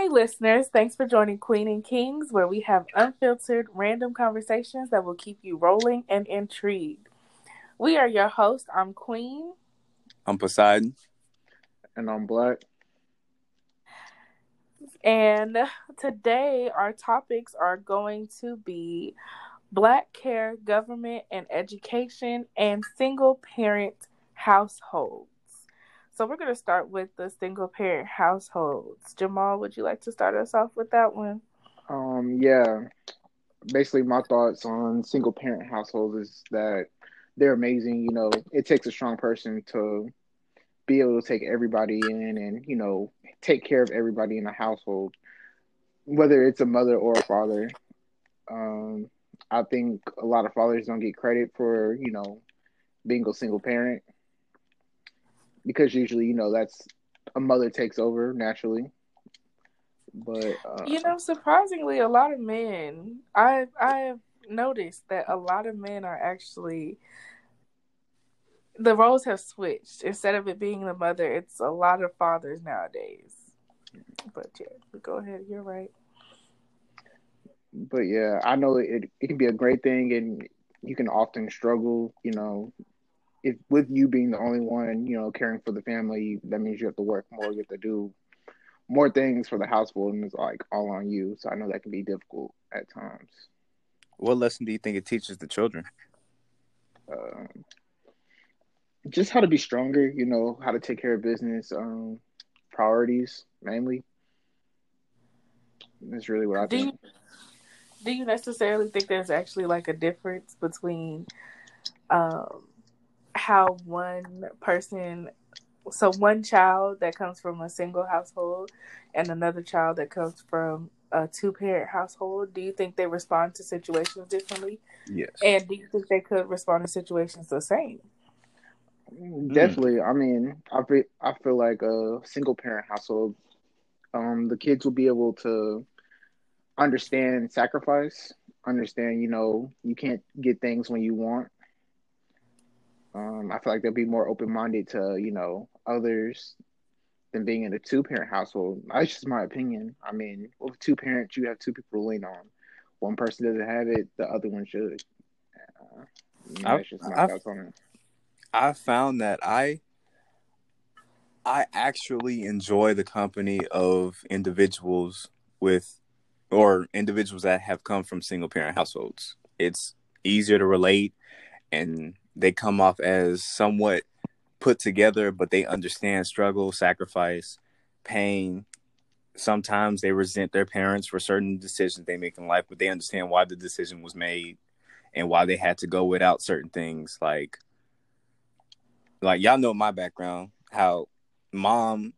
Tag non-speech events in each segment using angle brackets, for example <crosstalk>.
Hey, listeners, thanks for joining Queen and Kings, where we have unfiltered, random conversations that will keep you rolling and intrigued. We are your hosts. I'm Queen. I'm Poseidon. And I'm Black. And today, our topics are going to be Black care, government and education, and single parent households. So we're going to start with the single parent households. Jamal, would you like to start us off with that one? Um, yeah. Basically, my thoughts on single parent households is that they're amazing. You know, it takes a strong person to be able to take everybody in and you know take care of everybody in the household, whether it's a mother or a father. Um, I think a lot of fathers don't get credit for you know being a single parent because usually you know that's a mother takes over naturally. But uh, you know, surprisingly, a lot of men I I have noticed that a lot of men are actually the roles have switched. Instead of it being the mother, it's a lot of fathers nowadays. But yeah, go ahead. You're right. But yeah, I know it. It can be a great thing, and you can often struggle. You know, if with you being the only one, you know, caring for the family, that means you have to work more. You have to do more things for the household, and it's like all on you. So I know that can be difficult at times. What lesson do you think it teaches the children? Um, just how to be stronger, you know, how to take care of business, um, priorities mainly. That's really what I do think. You, do you necessarily think there's actually like a difference between um, how one person, so one child that comes from a single household and another child that comes from a two parent household, do you think they respond to situations differently? Yes. And do you think they could respond to situations the same? Mm, definitely. Mm. I mean, I feel, I feel like a single parent household, um, the kids will be able to understand sacrifice, understand, you know, you can't get things when you want. Um, I feel like they'll be more open minded to, you know, others than being in a two parent household. That's just my opinion. I mean, with two parents, you have two people to lean on. One person doesn't have it, the other one should. Uh, my I've, on it. I found that I I actually enjoy the company of individuals with or individuals that have come from single parent households. It's easier to relate and they come off as somewhat put together, but they understand struggle, sacrifice, pain. Sometimes they resent their parents for certain decisions they make in life, but they understand why the decision was made and why they had to go without certain things like like y'all know my background, how mom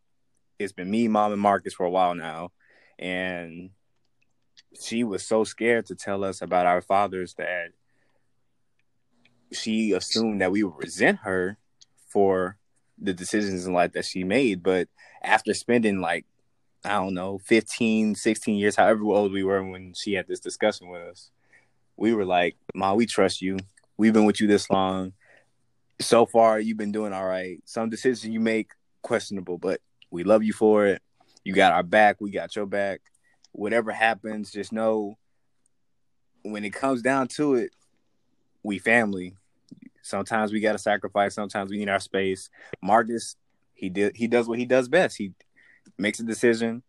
it's been me, mom, and Marcus for a while now. And she was so scared to tell us about our fathers that she assumed that we would resent her for the decisions in life that she made. But after spending like, I don't know, 15, 16 years, however old we were when she had this discussion with us, we were like, Mom, we trust you. We've been with you this long so far you've been doing all right. Some decisions you make questionable, but we love you for it. You got our back, we got your back. Whatever happens, just know when it comes down to it, we family. Sometimes we got to sacrifice, sometimes we need our space. Marcus, he did he does what he does best. He makes a decision,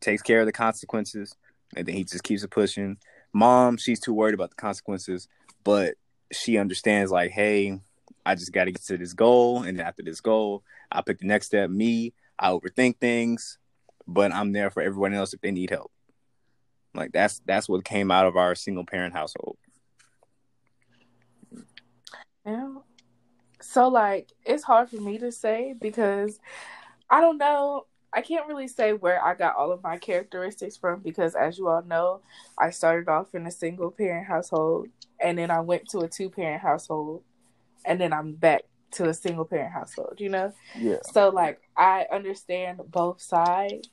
takes care of the consequences, and then he just keeps it pushing. Mom, she's too worried about the consequences, but she understands like, hey, I just got to get to this goal, and after this goal, I'll pick the next step. Me, I overthink things, but I'm there for everyone else if they need help. Like that's that's what came out of our single parent household. Yeah. So like it's hard for me to say because I don't know. I can't really say where I got all of my characteristics from because as you all know, I started off in a single parent household and then I went to a two parent household and then I'm back to a single parent household, you know? Yeah. So like I understand both sides.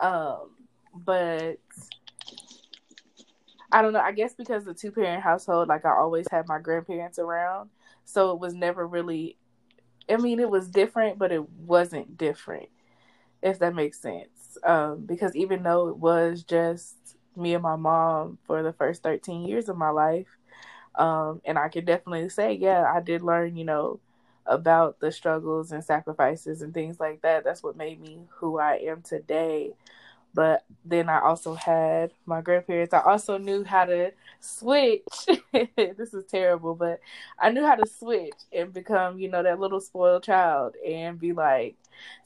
Um, but I don't know, I guess because the two parent household, like I always had my grandparents around. So it was never really I mean it was different, but it wasn't different, if that makes sense. um, because even though it was just me and my mom for the first 13 years of my life, um, and I can definitely say, yeah, I did learn, you know, about the struggles and sacrifices and things like that. That's what made me who I am today. But then I also had my grandparents. I also knew how to switch. <laughs> this is terrible, but I knew how to switch and become, you know, that little spoiled child and be like,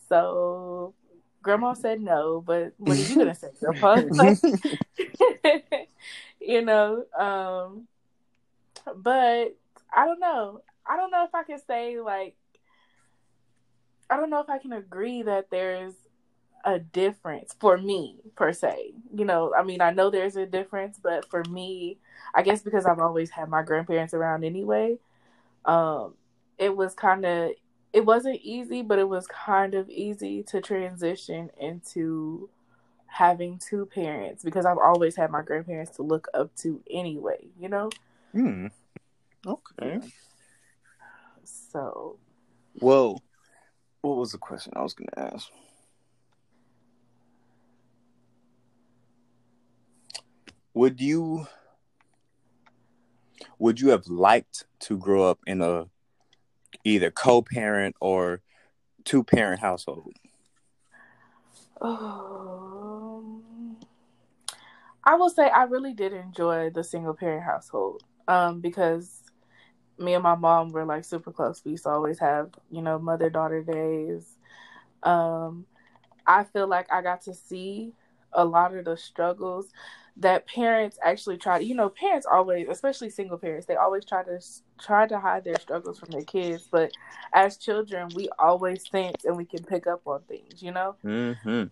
so grandma said no, but what are you gonna say, grandpa? <laughs> <laughs> you know, um, but I don't know. I don't know if I can say like I don't know if I can agree that there's a difference for me per se. You know, I mean, I know there's a difference, but for me, I guess because I've always had my grandparents around anyway, um, it was kind of it wasn't easy, but it was kind of easy to transition into having two parents because I've always had my grandparents to look up to anyway, you know? Hmm. Okay. So Well, what was the question I was gonna ask? Would you would you have liked to grow up in a either co-parent or two-parent household? um, I will say I really did enjoy the single parent household um, because me and my mom were like super close. We used to always have, you know, mother daughter days. Um, I feel like I got to see a lot of the struggles that parents actually try to, you know, parents always, especially single parents, they always try to try to hide their struggles from their kids. But as children, we always sense and we can pick up on things, you know. Mm-hmm.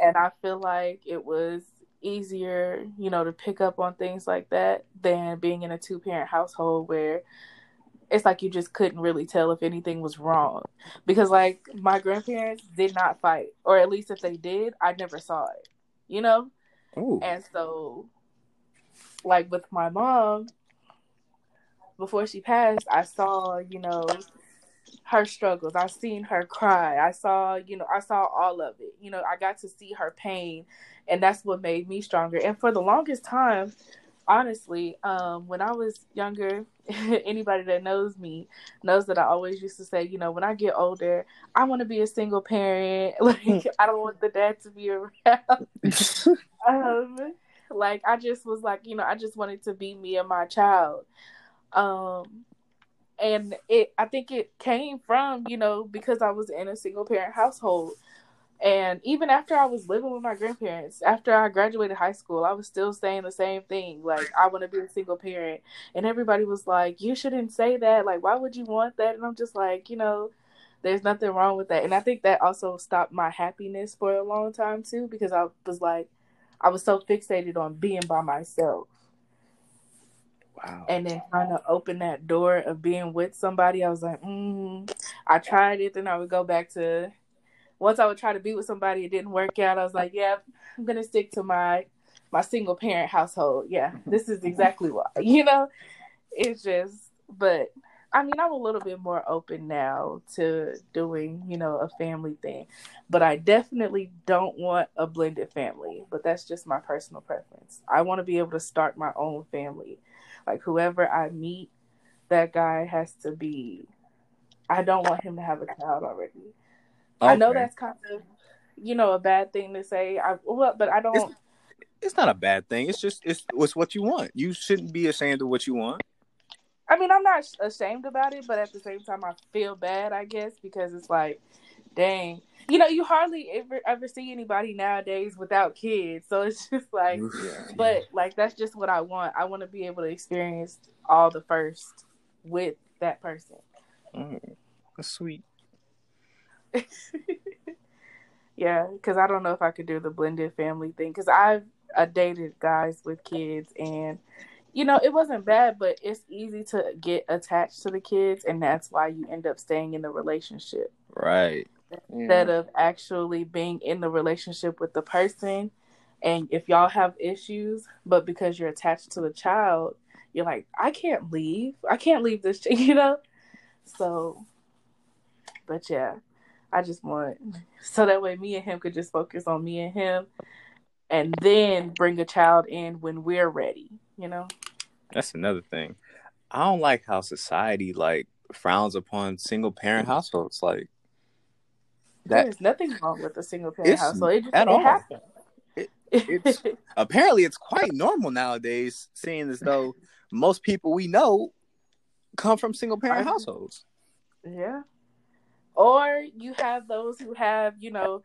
And I feel like it was easier, you know, to pick up on things like that than being in a two parent household where it's like you just couldn't really tell if anything was wrong because like my grandparents did not fight or at least if they did i never saw it you know Ooh. and so like with my mom before she passed i saw you know her struggles. I seen her cry. I saw you know i saw all of it. You know i got to see her pain and that's what made me stronger. And for the longest time honestly, um, when I was younger, <laughs> anybody that knows me knows that I always used to say, you know, when I get older, I want to be a single parent. <laughs> Like, I don't want the dad to be around. <laughs> um, like, I just was like, you know, I just wanted to be me and my child. Um, and it, I think it came from, you know, because I was in a single parent household. And even after I was living with my grandparents, after I graduated high school, I was still saying the same thing. Like, I want to be a single parent. And everybody was like, you shouldn't say that. Like, why would you want that? And I'm just like, you know, there's nothing wrong with that. And I think that also stopped my happiness for a long time, too, because I was like, I was so fixated on being by myself. Wow. And then trying to open that door of being with somebody, I was like, mm. I tried it, then I would go back to once I would try to be with somebody, it didn't work out. I was like, yeah, I'm gonna stick to my my single parent household. Yeah, mm-hmm. this is exactly why. <laughs> You know, it's just, but I mean, I'm a little bit more open now to doing, you know, a family thing, but I definitely don't want a blended family. But that's just my personal preference. I want to be able to start my own family. Like whoever I meet, that guy has to be. I don't want him to have a child already. I know that's kind of, you know, a bad thing to say. I well, but I don't. It's not a bad thing. It's just it's it's what you want. You shouldn't be ashamed of what you want. I mean, I'm not ashamed about it, but at the same time, I feel bad. I guess because it's like, dang, you know, you hardly ever ever see anybody nowadays without kids. So it's just <laughs> like, Oof. but like that's just what I want. I want to be able to experience all the first with that person. Mm, that's sweet. <laughs> yeah, because I don't know if I could do the blended family thing. Because I've uh, dated guys with kids, and you know it wasn't bad, but it's easy to get attached to the kids, and that's why you end up staying in the relationship Right. instead of actually being in the relationship with the person. And if y'all have issues, but because you're attached to the child, you're like, I can't leave. I can't leave this, ch-, <laughs> you know. So, but yeah, I just want so that way me and him could just focus on me and him and then bring a child in when we're ready, you know? That's another thing. I don't like how society like frowns upon single parent households. Like that, there's nothing wrong with a single parent household. It just at it all. happens. It, <laughs> it's apparently it's quite normal nowadays, seeing as though most people we know come from single parent households. Yeah. Or you have those who have, you know,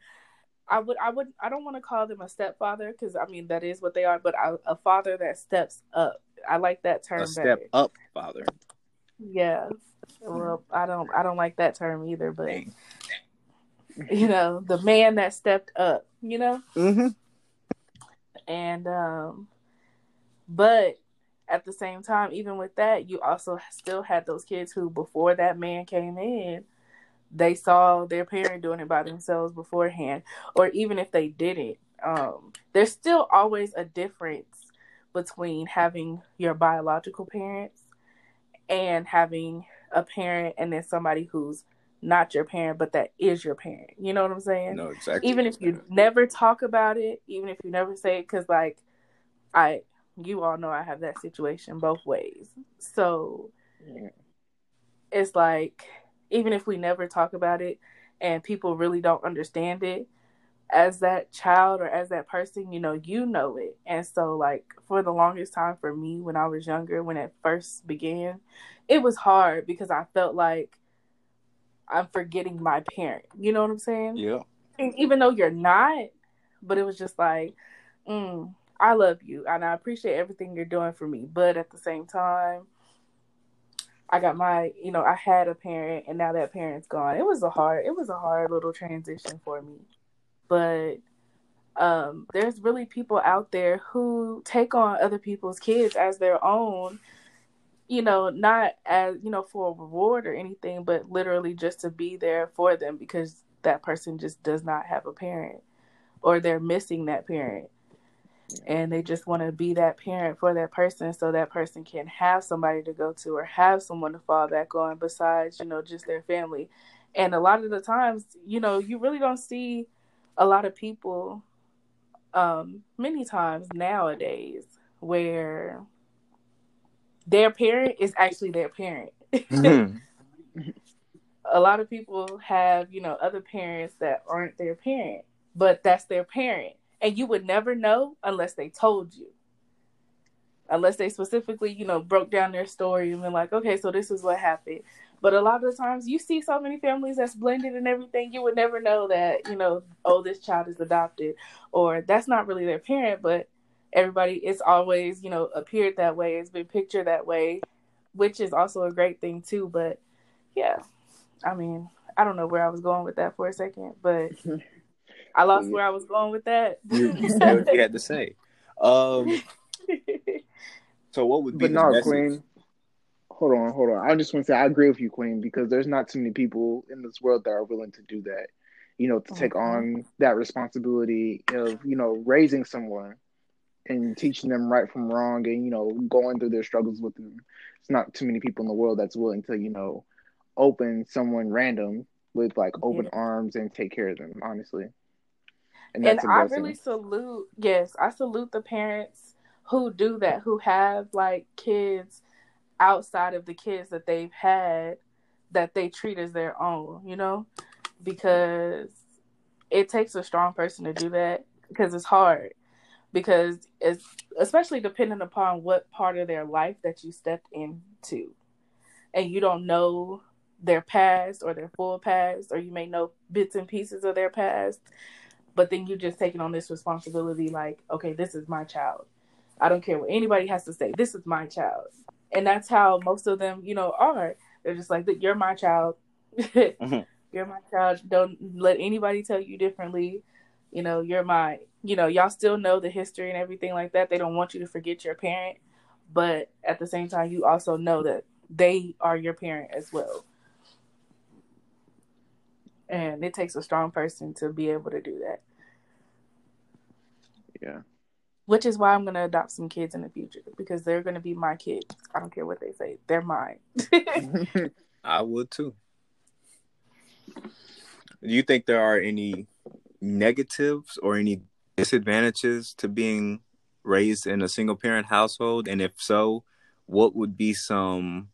I would, I would, I don't want to call them a stepfather because I mean that is what they are, but a, a, father that steps up. I like that term. A step better. up father. Yeah. Well, I don't, I don't like that term either, but you know, the man that stepped up. You know. Mm-hmm. And um, but at the same time, even with that, you also still had those kids who, before that man came in, they saw their parent doing it by themselves beforehand, or even if they didn't, um, there's still always a difference between having your biological parents and having a parent and then somebody who's not your parent, but that is your parent. You know what I'm saying? No, exactly. Even if you never talk about it, even if you never say it, because like I, you all know I have that situation both ways. So yeah. it's like even if we never talk about it and people really don't understand it as that child or as that person you know you know it. And so like for the longest time for me when i was younger when it first began it was hard because i felt like i'm forgetting my parent. You know what i'm saying? Yeah. And even though you're not but it was just like mm, i love you and i appreciate everything you're doing for me. But at the same time I got my, you know, I had a parent and now that parent's gone. It was a hard, it was a hard little transition for me. But um, there's really people out there who take on other people's kids as their own, you know, not as, you know, for a reward or anything, but literally just to be there for them because that person just does not have a parent or they're missing that parent and they just want to be that parent for that person so that person can have somebody to go to or have someone to fall back on besides you know just their family. And a lot of the times you know you really don't see a lot of people um many times nowadays where their parent is actually their parent. Mm-hmm. <laughs> a lot of people have you know other parents that aren't their parent but that's their parent and you would never know unless they told you. Unless they specifically you know broke down their story and been like okay so this is what happened. But a lot of the times you see so many families that's blended and everything you would never know that you know oh this child is adopted or that's not really their parent but everybody it's always you know appeared that way. It's been pictured that way which is also a great thing too. But yeah i mean i don't know where i was going with that for a second but <laughs> I lost where I was going with that. you, you said what you had to say. Um, so what would be? But no, Queen. Hold on, hold on. I just want to say I agree with you, Queen, because there's not too many people in this world that are willing to do that. You know, to take on that responsibility of you know raising someone and teaching them right from wrong, and you know going through their struggles with them. It's not too many people in the world that's willing to you know open someone random with like open yeah. arms and take care of them. Honestly. And, and I really salute, yes, I salute the parents who do that, who have like kids outside of the kids that they've had that they treat as their own, you know, because it takes a strong person to do that because it's hard. Because it's especially depending upon what part of their life that you stepped into, and you don't know their past or their full past, or you may know bits and pieces of their past but then you just taking on this responsibility like okay this is my child. I don't care what anybody has to say. This is my child. And that's how most of them you know are. They're just like you're my child. <laughs> Mm-hmm. you're my child. Don't let anybody tell you differently. You know you're my you know y'all still know the history and everything like that. They don't want you to forget your parent. But at the same time you also know that they are your parent as well and it takes a strong person to be able to do that. Yeah. Which is why I'm going to adopt some kids in the future because they're going to be my kids. I don't care what they say. They're mine. <laughs> I would too. do you think there are any negatives or any disadvantages to being raised in a single parent household? And if so, what would be some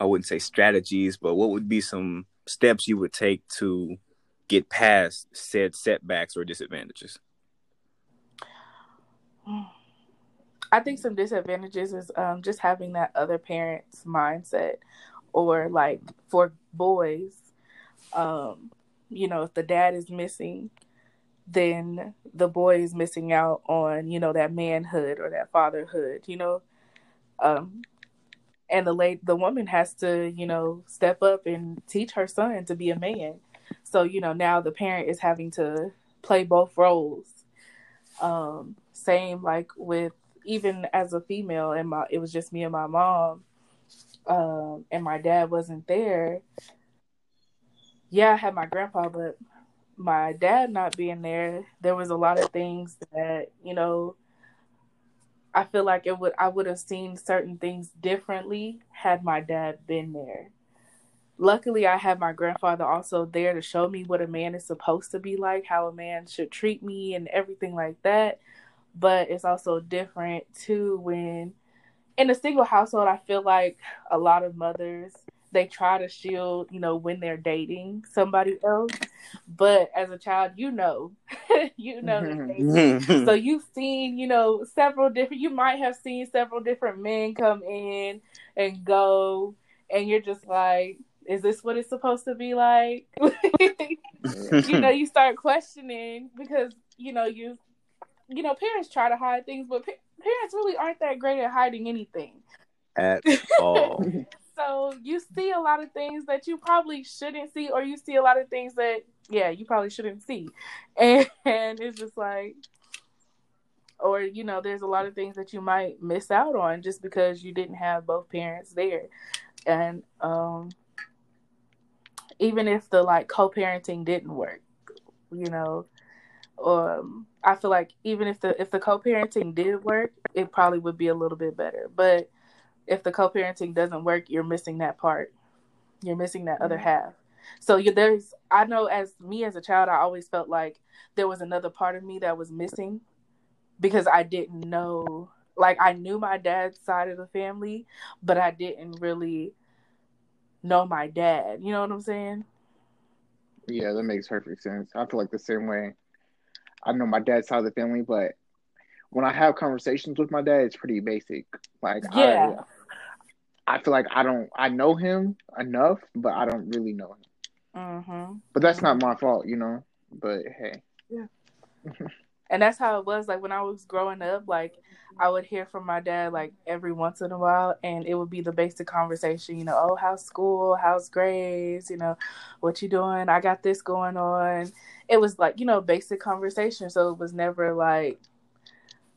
I wouldn't say strategies, but what would be some steps you would take to get past said setbacks or disadvantages? I think some disadvantages is um, just having that other parent's mindset, or like for boys, um, you know, if the dad is missing, then the boy is missing out on you know that manhood or that fatherhood, you know, um, and the late the woman has to you know step up and teach her son to be a man. So you know now the parent is having to play both roles. Um, same like with even as a female and my it was just me and my mom um, and my dad wasn't there yeah i had my grandpa but my dad not being there there was a lot of things that you know i feel like it would i would have seen certain things differently had my dad been there. Luckily i had my grandfather also there to show me what a man is supposed to be like how a man should treat me and everything like that. But it's also different too when in a single household i feel like a lot of mothers they try to shield you know when they're dating somebody else. But as a child you know <laughs> you know so mm-hmm. you've seen you know several different you might have seen several different men come in and go and you're just like is this what it's supposed to be like? <laughs> You know you <laughs> start questioning because you know you you know, parents try to hide things, but pa- parents really aren't that great at hiding anything. At all. So you see a lot of things that you probably shouldn't see, or you see a lot of things that yeah, you probably shouldn't see, and, <laughs> and it's just like, or you know, there's a lot of things that you might miss out on just because you didn't have both parents there, and um, even if the like co-parenting didn't work, you know, um I feel like even if the if the co-parenting did work, it probably would be a little bit better. But if the co-parenting doesn't work, you're missing that part. You're missing that other mm-hmm. half. So you, there's I know as me as a child, I always felt like there was another part of me that was missing because I didn't know like I knew my dad's side of the family, but I didn't really know my dad. You know what I'm saying? Yeah, that makes perfect sense. I feel like the same way. I know my dad's side of the family, but when I have conversations with my dad, it's pretty basic. Like, yeah. I, I feel like I don't, I know him enough, but I don't really know him. Mm-hmm. But that's not my fault, you know. But hey, yeah. and that's how it was. Like when I was growing up, like I would hear from my dad like every once in a while, and it would be the basic conversation. You know, oh, how's school? How's grades? You know, what you doing? I got this going on it was like you know basic conversation so it was never like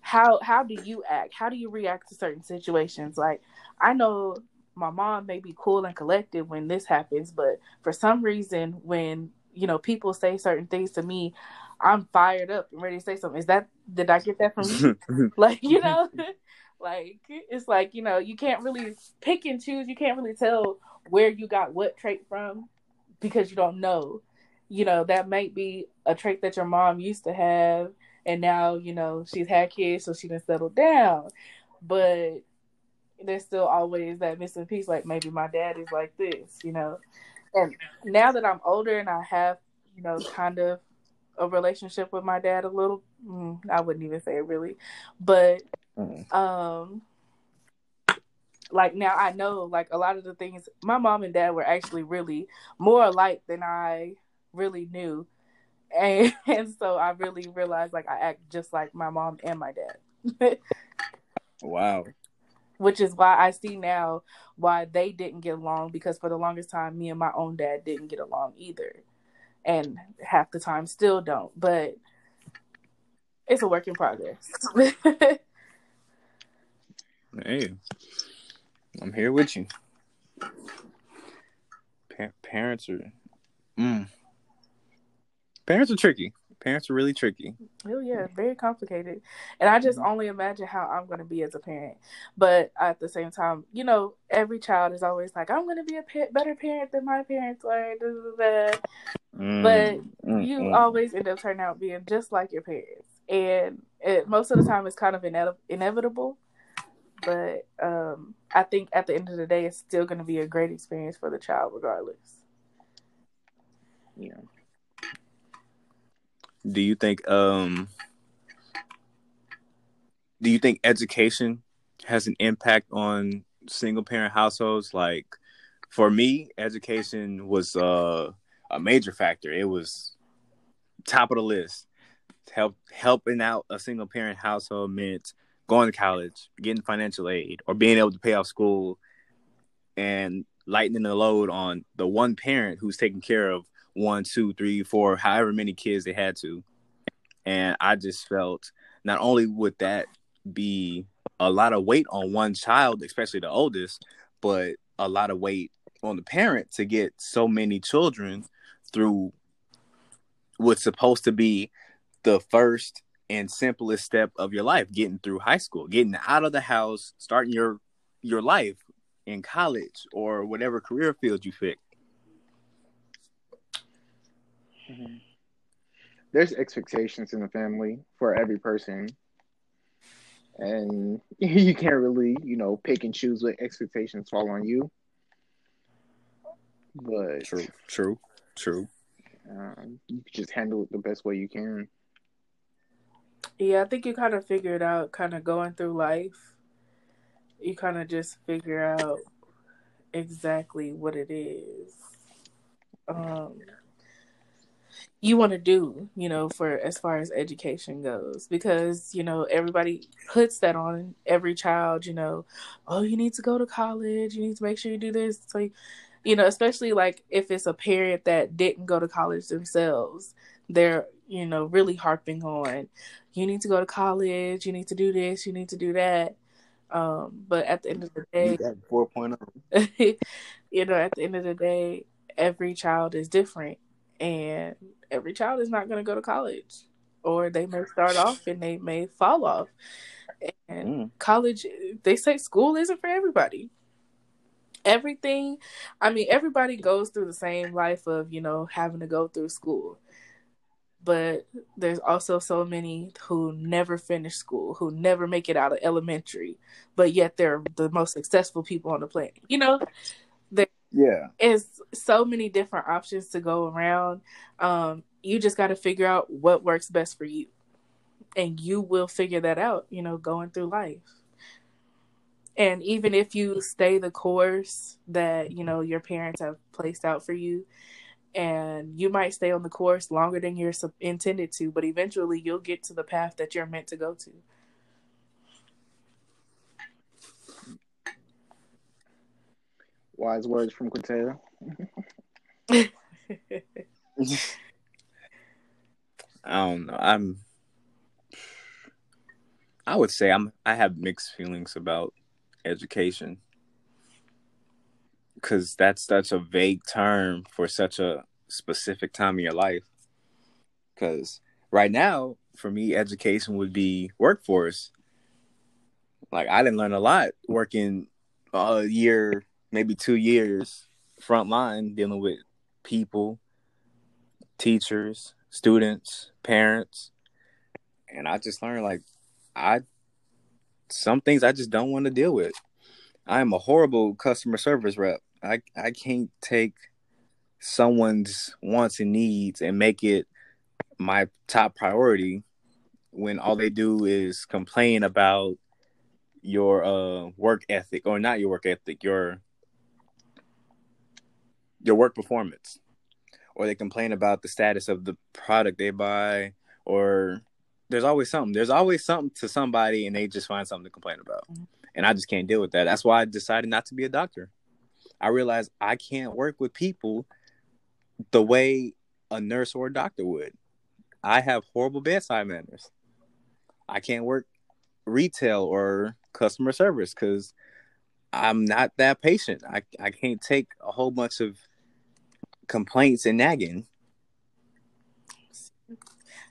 how how do you act? How do you react to certain situations? Like i know my mom may be cool and collected when this happens but for some reason when you know people say certain things to me i'm fired up and ready to say something. Is that did i get that from you? <laughs> Like you know <laughs> like it's like you know you can't really pick and choose. You can't really tell where you got what trait from because you don't know. You know, that might be a trait that your mom used to have and now, you know, she's had kids so she can settle down. But there's still always that missing piece, like maybe my dad is like this, you know. And now that I'm older and I have, you know, kind of a relationship with my dad a little mm, I wouldn't even say it really. But mm. um like now I know like a lot of the things my mom and dad were actually really more alike than I really knew. And, <laughs> and so I really realized like I act just like my mom and my dad. <laughs> wow. Which is why I see now why they didn't get along because for the longest time me and my own dad didn't get along either. And half the time still don't. But it's a work in progress. <laughs> hey, I'm here with you. Pa- parents are. Mm parents are tricky. Parents are really tricky. Oh yeah, very complicated. And I just only imagine how I'm going to be as a parent. But at the same time, you know, every child is always like, I'm going to be a pa- better parent than my parents were. Mm, But mm, you mm. always end up turning out being just like your parents. And it, most of the time, it's kind of ine- inevitable. But um, I think at the end of the day, it's still going to be a great experience for the child, regardless. Yeah. Do you think um do you think education has an impact on single parent households? Like for me education was uh, a major factor. It was top of the list. Help helping out a single parent household meant going to college getting financial aid or being able to pay off school and lightening the load on the one parent who's taking care of one two three four however many kids they had to and I just felt not only would that be a lot of weight on one child, especially the oldest, but a lot of weight on the parent to get so many children through what's supposed to be the first and simplest step of your life, getting through high school, getting out of the house, starting your your life in college or whatever career field you pick. Hmm There's expectations in the family for every person, and <laughs> you can't really, you know, pick and choose what expectations fall on you. But True, true, true. um, you just handle it the best way you can. Yeah, I think you kind of figure it out, kind of going through life. You kind of just figure out exactly what it is um, you want to do, you know, for as far as education goes, because you know everybody puts that on every child. You know, oh, you need to go to college. You need to make sure you do this. So, you know, especially like if it's a parent that didn't go to college themselves, they're you know really harping on, you need to go to college. You need to do this. You need to do that. Um, but at the end of the day, Four oh. <laughs> you know, at the end of the day, every child is different, and every child is not going to go to college, or they may start off and they may fall off. And Mm. college, they say school isn't for everybody. Everything, I mean, everybody goes through the same life of, you know, having to go through school. But there's also so many who never finish school, who never make it out of elementary, but yet they're the most successful people on the planet. You know, Yeah. it's so many different options to go around. Um, you just got to figure out what works best for you, and you will figure that out. You know, going through life. And even if you stay the course that you know your parents have placed out for you, and you might stay on the course longer than you're intended to, but eventually you'll get to the path that you're meant to go to. Wise words from Quintana. <laughs> I don't know. I'm. I would say I'm. I have mixed feelings about education because that's such a vague term for such a specific time in your life. Because right now, for me, education would be workforce. Like I didn't learn a lot working a year, maybe two years front line dealing with people, teachers, students, parents, and I just learned like I some things I just don't want to deal with. I am a horrible customer service rep. I I can't take someone's wants and needs and make it my top priority when all they do is complain about your uh work ethic or not your work ethic, your your work performance. Or they complain about the status of the product they buy or there's always something. There's always something to somebody and they just find something to complain about. Mm-hmm. And I just can't deal with that. That's why I decided not to be a doctor. I realized I can't work with people the way a nurse or a doctor would. I have horrible bedside manners. I can't work retail or customer service because I'm not that patient. I, I can't take a whole bunch of complaints and nagging.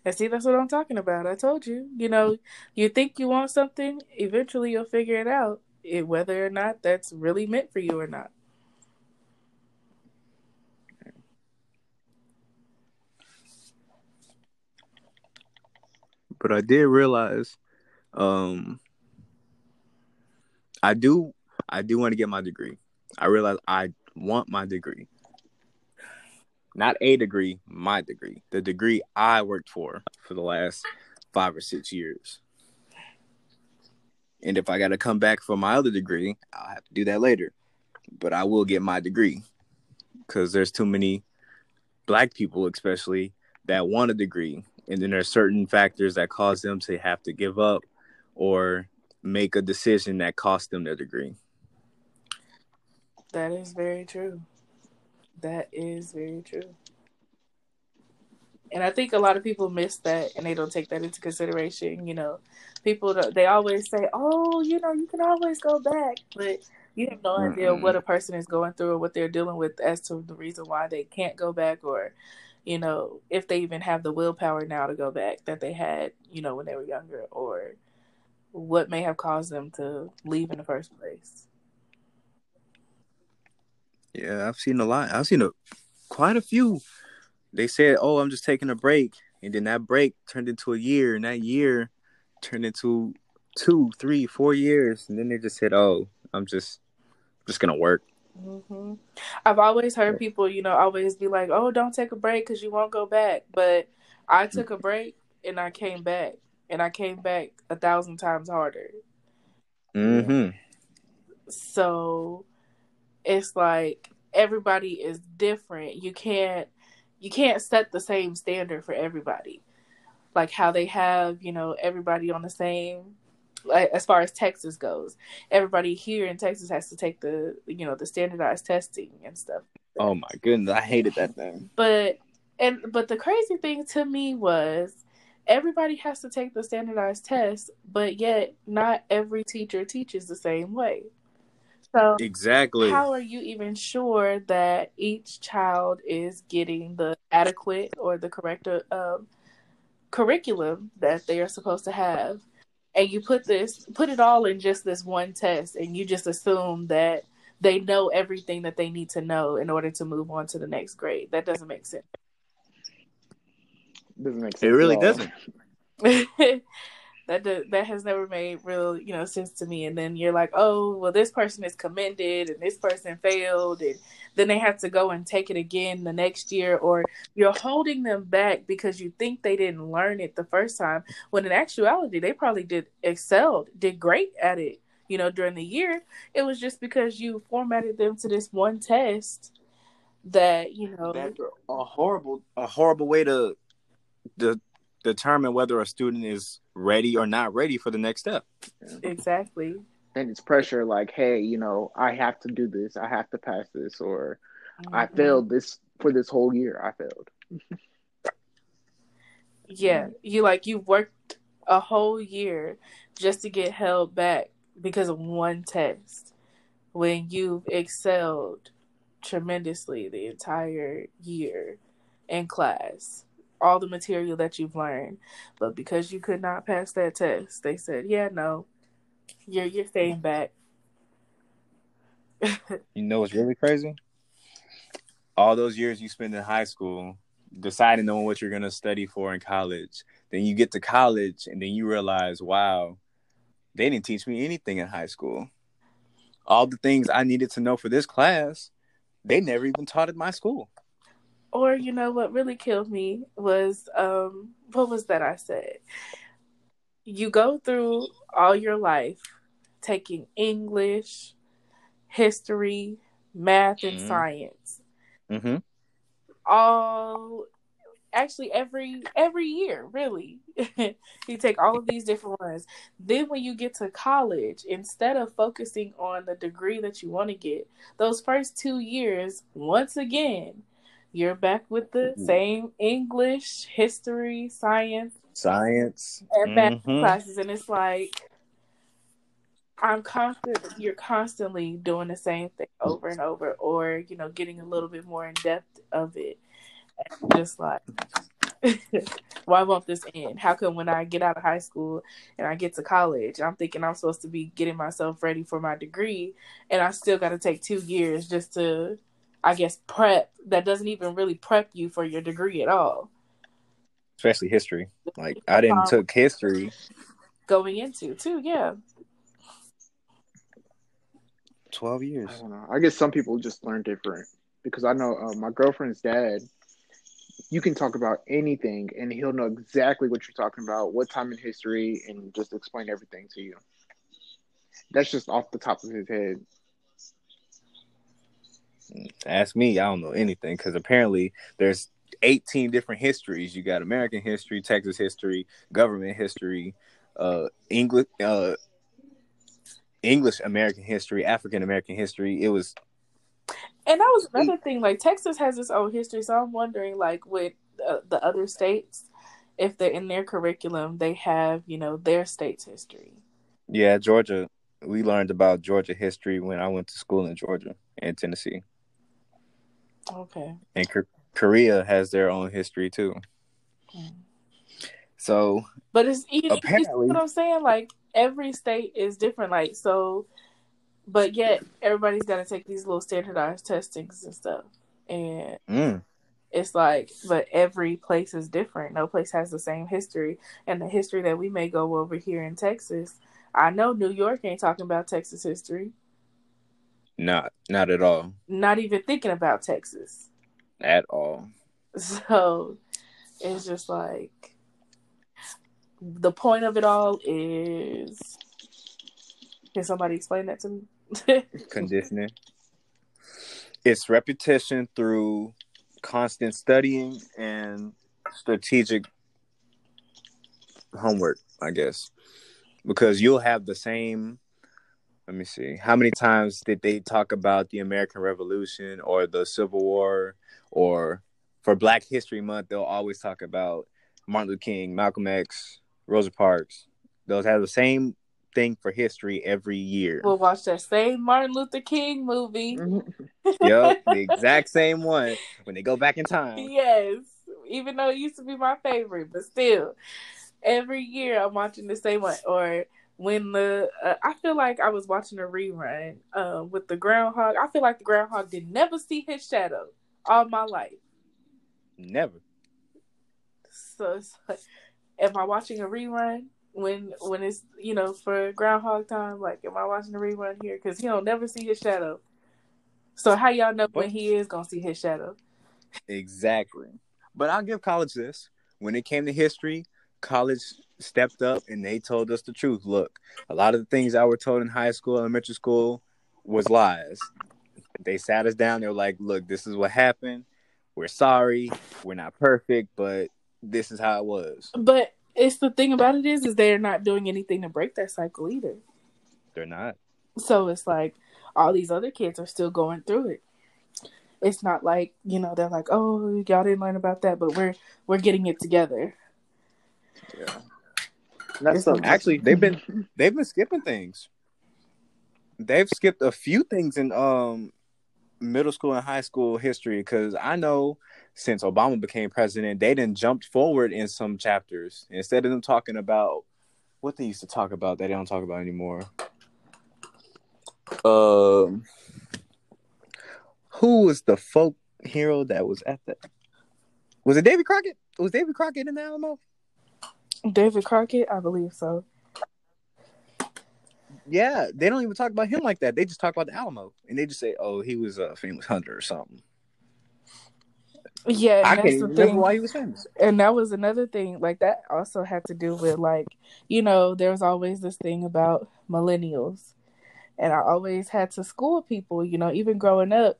And see, that's what I'm talking about. I told you. You know, you think you want something, eventually you'll figure it out, it, whether or not that's really meant for you or not. But I did realize, um, I do, I do want to get my degree. I realize I want my degree, not a degree, my degree, the degree I worked for for the last five or six years. And if I got to come back for my other degree, I'll have to do that later. But I will get my degree because there's too many black people, especially, that want a degree. And then there's certain factors that cause them to have to give up or make a decision that costs them their degree. That is very true. That is very true. And I think a lot of people miss that and they don't take that into consideration. You know, people, they always say, oh, you know, you can always go back. But you have no mm idea what a person is going through or what they're dealing with as to the reason why they can't go back or, you know, if they even have the willpower now to go back that they had, you know, when they were younger or what may have caused them to leave in the first place. Yeah, I've seen a lot. I've seen a quite a few. They said, "Oh, I'm just taking a break," and then that break turned into a year, and that year turned into two, three, four years, and then they just said, "Oh, I'm just just gonna work." Mm-hmm. I've always heard people, you know, always be like, "Oh, don't take a break because you won't go back." But I took a break and I came back, and I came back a thousand times harder. Mm-hmm. So it's like everybody is different. You can't you can't set the same standard for everybody. Like how they have, you know, everybody on the same like, as far as Texas goes. Everybody here in Texas has to take the you know, the standardized testing and stuff. Oh my goodness, I hated that thing. But and but the crazy thing to me was everybody has to take the standardized test, but yet not every teacher teaches the same way. So exactly, how are you even sure that each child is getting the adequate or the correct um, curriculum that they are supposed to have? And you put this, put it all in just this one test, and you just assume that they know everything that they need to know in order to move on to the next grade. That doesn't make sense. Doesn't make sense. It really doesn't. <laughs> that that has never made real you know sense to me. And then you're like, oh, well, this person is commended and this person failed, and then they have to go and take it again the next year, or you're holding them back because you think they didn't learn it the first time, when in actuality they probably did excelled, did great at it. You know, during the year, it was just because you formatted them to this one test that you know That's a horrible a horrible way to to determine whether a student is ready or not ready for the next step. Exactly. And it's pressure like, hey, you know, I have to do this, I have to pass this, or mm-hmm. I failed this for this whole year. I failed. yeah, you like you worked a whole year just to get held back because of one test when you've excelled tremendously the entire year in class all the material that you've learned. But because you could not pass that test, they said, "Yeah, no, you're you're staying back." <laughs> you know what's really crazy? All those years you spend in high school deciding on what you're going to study for in college, then you get to college and then you realize, wow, they didn't teach me anything in high school. All the things I needed to know for this class, they never even taught at my school. Or you know what really killed me was um what was that I said? You go through all your life taking English, history, math, and mm-hmm. science. Mm-hmm. All actually every every year, really. <laughs> you take all of these different ones. Then when you get to college, instead of focusing on the degree that you want to get, those first two years, once again, you're back with the mm-hmm. same English, history, science, science, and math mm-hmm. classes, and it's like I'm constant. You're constantly doing the same thing over and over, or you know, getting a little bit more in depth of it. And just like <laughs> why won't this end? How come when I get out of high school and I get to college, I'm thinking I'm supposed to be getting myself ready for my degree, and I still got to take two years just to, I guess, prep. That doesn't even really prep you for your degree at all. Especially history. Like I didn't um, took history going into too. Yeah. 12 years. I don't know. I guess some people just learn different because I know uh, my girlfriend's dad you can talk about anything and he'll know exactly what you're talking about, what time in history, and just explain everything to you. That's just off the top of his head. Ask me, I don't know anything because apparently there's 18 different histories. You got American history, Texas history, government history, uh, English, uh, English American history, African American history. It was and that was another thing. Like Texas has its own history, so I'm wondering, like with uh, the other states, if they're in their curriculum, they have you know their state's history. Yeah, Georgia. We learned about Georgia history when I went to school in Georgia and Tennessee. Okay. And Korea has their own history too. Mm. So, but it's you, apparently you what I'm saying. Like every state is different. Like so, but yet everybody's got to take these little standardized testings and stuff and mm. it's like but every place is different no place has the same history and the history that we may go over here in texas i know new york ain't talking about texas history not not at all not even thinking about texas at all <laughs> so it's just like the point of it all is can somebody explain that to me <laughs> conditioning. It's repetition through constant studying and strategic homework, I guess. Because you'll have the same let me see. How many times did they talk about the American Revolution or the Civil War or for Black History Month they'll always talk about Martin Luther King, Malcolm X, Rosa Parks. Those have the same thing for history every year. We'll watch that same Martin Luther King movie. Mm-hmm. yep, the exact same one when they go back in time. Yes, even though it used to be my favorite, but still, every year I'm watching the same one. Or when the uh, I feel like I was watching a rerun uh, with the groundhog. I feel like the groundhog did never see his shadow all my life. Never. So it's like, am I watching a rerun? when when it's you know for Groundhog Time. Like, am I watching the rerun here? Because he don't never see his shadow. So how y'all know when he is gonna see his shadow? Exactly. But I'll give college this. When it came to history, college stepped up and they told us the truth. Look, a lot of the things I were told in high school, elementary school, was lies. They sat us down. They were like, "Look, this is what happened. We're sorry. We're not perfect, but this is how it was." But it's the thing about it is is they're not doing anything to break that cycle either. They're not. So it's like all these other kids are still going through it. It's not like, you know, they're like, Oh, y'all didn't learn about that, but we're we're getting it together. Yeah. That's so, actually <laughs> they've been they've been skipping things. They've skipped a few things in um middle school and high school history because I know since Obama became president, they didn't jumped forward in some chapters instead of them talking about what they used to talk about that they don't talk about anymore. Um, who was the folk hero that was at that? Was it David Crockett? Was David Crockett in the Alamo? David Crockett, I believe so. Yeah, they don't even talk about him like that. They just talk about the Alamo, and they just say, "Oh, he was a famous hunter or something." Yeah, I can't remember thing. why he was famous. And that was another thing. Like that also had to do with like, you know, there was always this thing about millennials, and I always had to school people. You know, even growing up,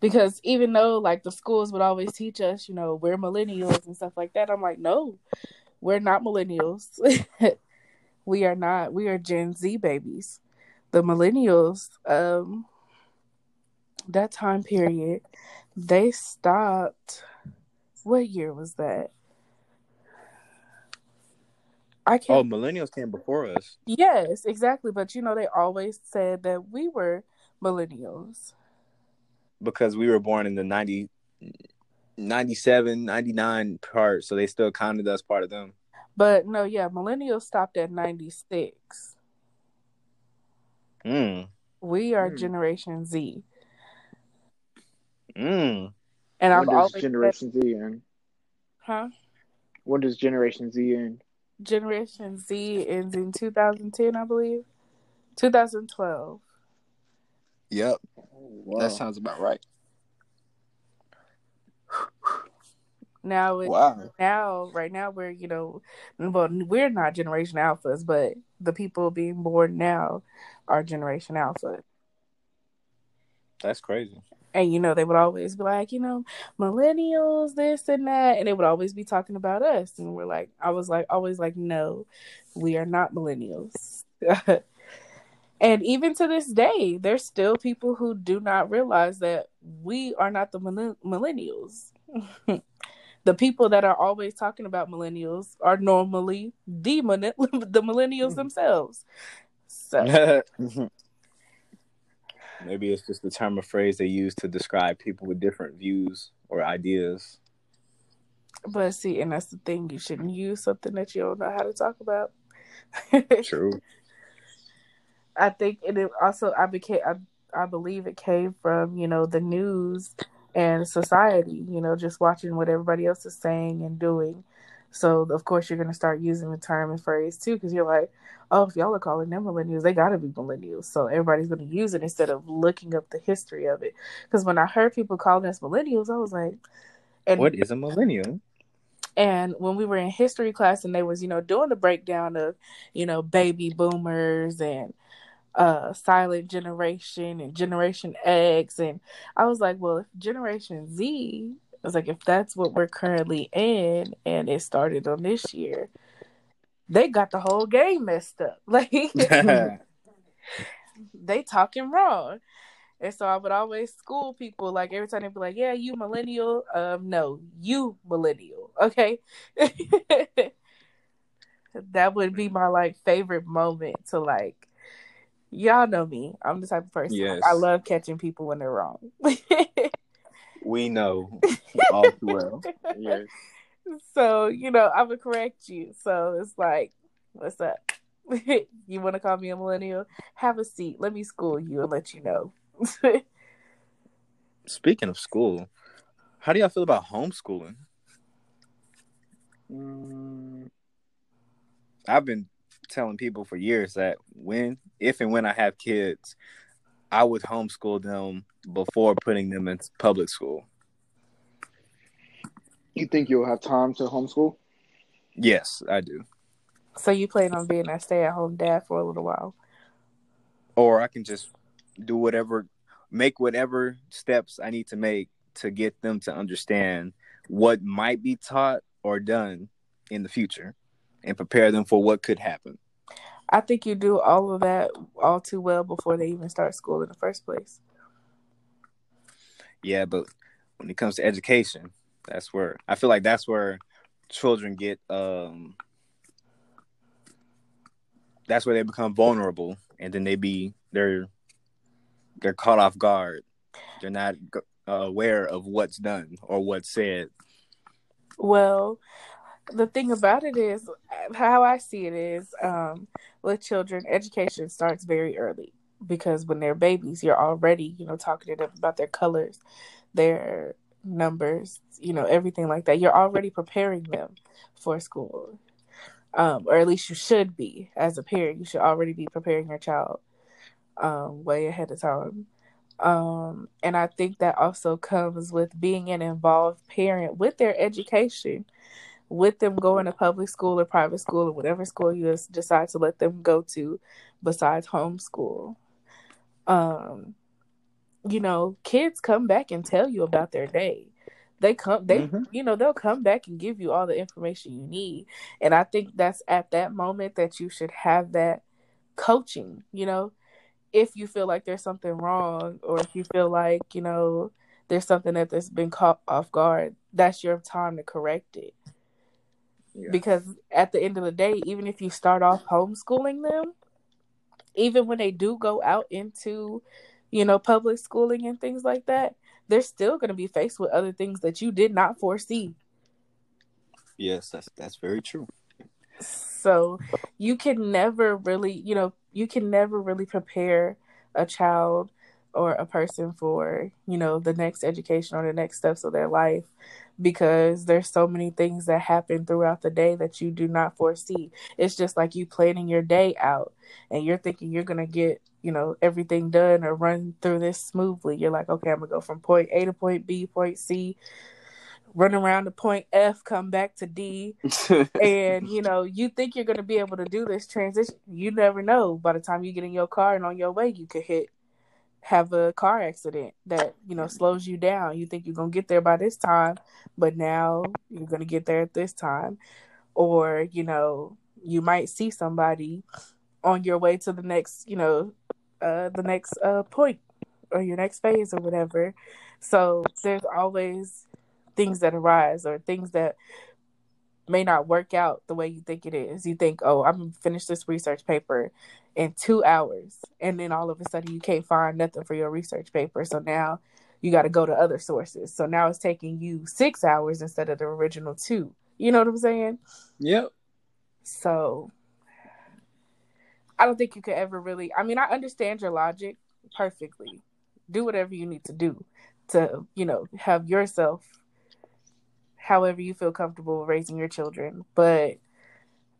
because even though like the schools would always teach us, you know, we're millennials and stuff like that. I'm like, no, we're not millennials. <laughs> we are not. We are Gen Z babies. The millennials, um, that time period they stopped. What year was that? I can't. Oh, millennials came before us. Yes, exactly. But you know, they always said that we were millennials because we were born in the ninety 97, 99 part, so they still counted us part of them. But no, yeah, millennials stopped at 96. Mm. We are Hmm. Generation Z. Mm. And I've When does always said, Generation Z end? huh? When does Generation Z end? Generation Z ends in 2010, I believe. 2012. Yep. Wow. That sounds about right. Now Wow. now right now we're you know well we're not generation alphas but the people being born now are generation alpha That's crazy. and you know they would always be like you know millennials this and that and they would always be talking about us and we're like i was like always like no we are not millennials <laughs> and even to this day there's still people who do not realize that we are not the millen- millennials <laughs> the people that are always talking about millennials are normally the <laughs> the millennials hmm. themselves so <laughs> Maybe it's just the term or phrase they use to describe people with different views or ideas. But see, and that's the thing, you shouldn't use something that you don't know how to talk about. True. <laughs> I think, and it also, I became, I, I believe it came from you know the news and society. You know, just watching what everybody else is saying and doing. So of course you're gonna start using the term and phrase too, because you're like, oh, if y'all are calling them millennials, they gotta be millennials. So everybody's gonna use it instead of looking up the history of it. Because when I heard people calling us millennials, I was like, and What is a millennial? And when we were in history class and they was, you know, doing the breakdown of, you know, baby boomers and uh silent generation and generation X and I was like, well, if generation Z I was like if that's what we're currently in and it started on this year, they got the whole game messed up. <laughs> Like <laughs> they talking wrong. And so I would always school people like every time they'd be like, Yeah, you millennial. Um, no, you millennial. Okay. <laughs> that would be my like favorite moment to like y'all know me. I'm the type of person Yes. I love catching people when they're wrong. <laughs> we know all too well. Yes. so, you know, I would correct you. So it's like, what's up? <laughs> you want to call me a millennial? Have a seat. Let me school you and let you know. <laughs> Speaking of school, how do y'all feel about homeschooling? Mm, I've been telling people for years that when, if and when I have kids, I would homeschool them before putting them in public school. you think you'll have time to homeschool? Yes, I do. so you plan on being that stay at home dad for a little while? Or I can just do whatever, make whatever steps I need to make to get them to understand what might be taught or done in the future and prepare them for what could happen. I think you do all of that all too well before they even start school in the first place. Yeah, but when it comes to education, that's where I feel like that's where children get um that's where they become vulnerable and then they be they're they're caught off guard. They're not uh, aware of what's done or what's said. Well, the thing about it is, how I see it is, um, with children, education starts very early because when they're babies, you're already, you know, talking to them about their colors, their numbers, you know, everything like that. You're already preparing them for school, um, or at least you should be as a parent. You should already be preparing your child um, way ahead of time. Um, and I think that also comes with being an involved parent with their education, with them going to public school or private school or whatever school you decide to let them go to besides homeschool. Um, you know, kids come back and tell you about their day. They come, they, Mhm. you know, they'll come back and give you all the information you need. And I think that's at that moment that you should have that coaching, you know, if you feel like there's something wrong or if you feel like, you know, there's something that that's been caught off guard, that's your time to correct it. Yeah. Because at the end of the day, even if you start off homeschooling them, even when they do go out into, you know, public schooling and things like that, they're still going to be faced with other things that you did not foresee. Yes, that's that's very true. So you can never really, you know, you can never really prepare a child or a person for, you know, the next education or the next steps of their life because there's so many things that happen throughout the day that you do not foresee. It's just like you planning your day out and you're thinking you're going to get, you know, everything done or run through this smoothly. You're like, okay, I'm going to go from point A to point B, point C, run around to point F, come back to D. <laughs> and, you know, you think you're going to be able to do this transition. You never know. By the time you get in your car and on your way, you could hit have a car accident that you know slows you down. You think you're going to get there by this time but now you're going to get there at this time. Or you know you might see somebody on your way to the next you know uh the next uh point or your next phase or whatever. So there's always things that arise or things that may not work out the way you think it is. You think, oh, I'm gonna finish this research paper in two hours, and then all of a sudden you can't find nothing for your research paper. So now you got to go to other sources. So now it's taking you six hours instead of the original two. You know what I'm saying? Yep. So I don't think you could ever really. I mean, I understand your logic perfectly. Do whatever you need to do to, you know, have yourself however you feel comfortable raising your children. But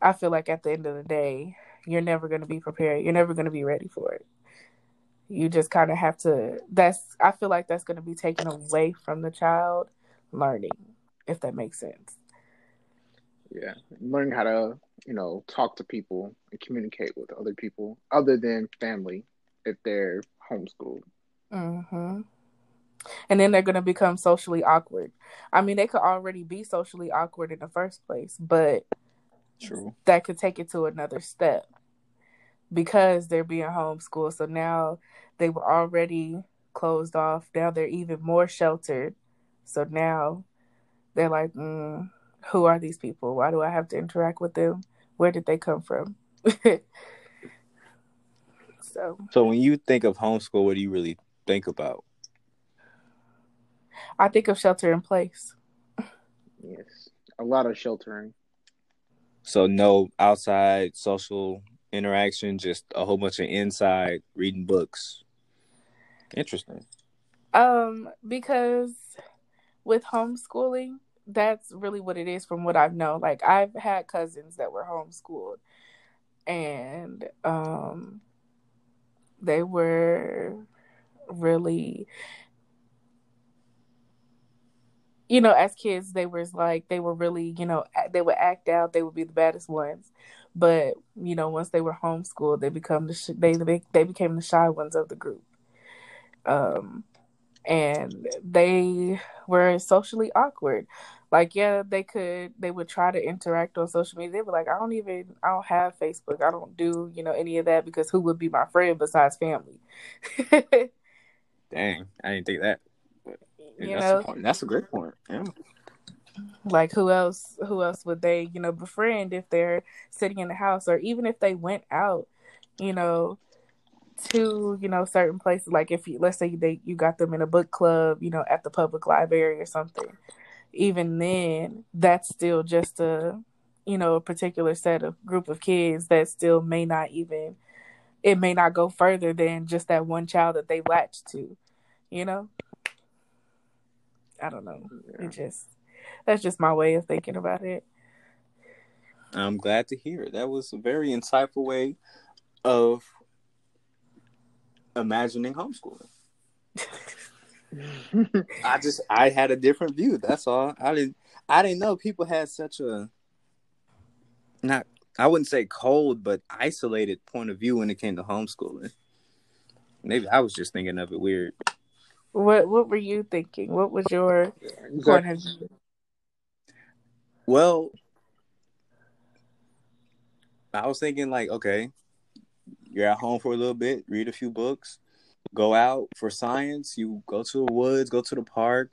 I feel like at the end of the day, you're never going to be prepared. You're never going to be ready for it. You just kind of have to. That's. I feel like that's going to be taken away from the child learning, if that makes sense. Yeah, learning how to, you know, talk to people and communicate with other people other than family if they're homeschooled. Mm-hmm and then they're going to become socially awkward. I mean, they could already be socially awkward in the first place, but True. that could take it to another step because they're being homeschooled. So now they were already closed off. Now they're even more sheltered. So now they're like, mm, who are these people? Why do I have to interact with them? Where did they come from? <laughs> so, so when you think of homeschool, what do you really think about? I think of shelter in place. Yes, a lot of sheltering. So no outside social interaction, just a whole bunch of inside reading books. Interesting. Um, because with homeschooling, that's really what it is from what I've known. Like I've had cousins that were homeschooled and um they were really you know, as kids, they were like they were really, you know, they would act out. They would be the baddest ones, but you know, once they were homeschooled, they become the sh- they they became the shy ones of the group. Um, and they were socially awkward. Like, yeah, they could, they would try to interact on social media. They were like, I don't even, I don't have Facebook. I don't do, you know, any of that because who would be my friend besides family? <laughs> Dang, I didn't think that you that's know, a that's a great point. Yeah. Like who else? Who else would they, you know, befriend if they're sitting in the house, or even if they went out, you know, to you know certain places. Like if you, let's say they you got them in a book club, you know, at the public library or something. Even then, that's still just a you know a particular set of group of kids that still may not even it may not go further than just that one child that they latched to you know I don't know. Yeah. It just that's just my way of thinking about it. I'm glad to hear it. That was a very insightful way of imagining homeschooling. I <laughs> just I had a different view. That's all. I didn't I didn't know people had such a not I wouldn't say cold, but isolated point of view when it came to homeschooling. Maybe I was just thinking of it weird. What What were you thinking? What was your point of view? Well, I was thinking like, okay, you're at home for a little bit, read a few books, go out for science. You go to the woods, go to the park,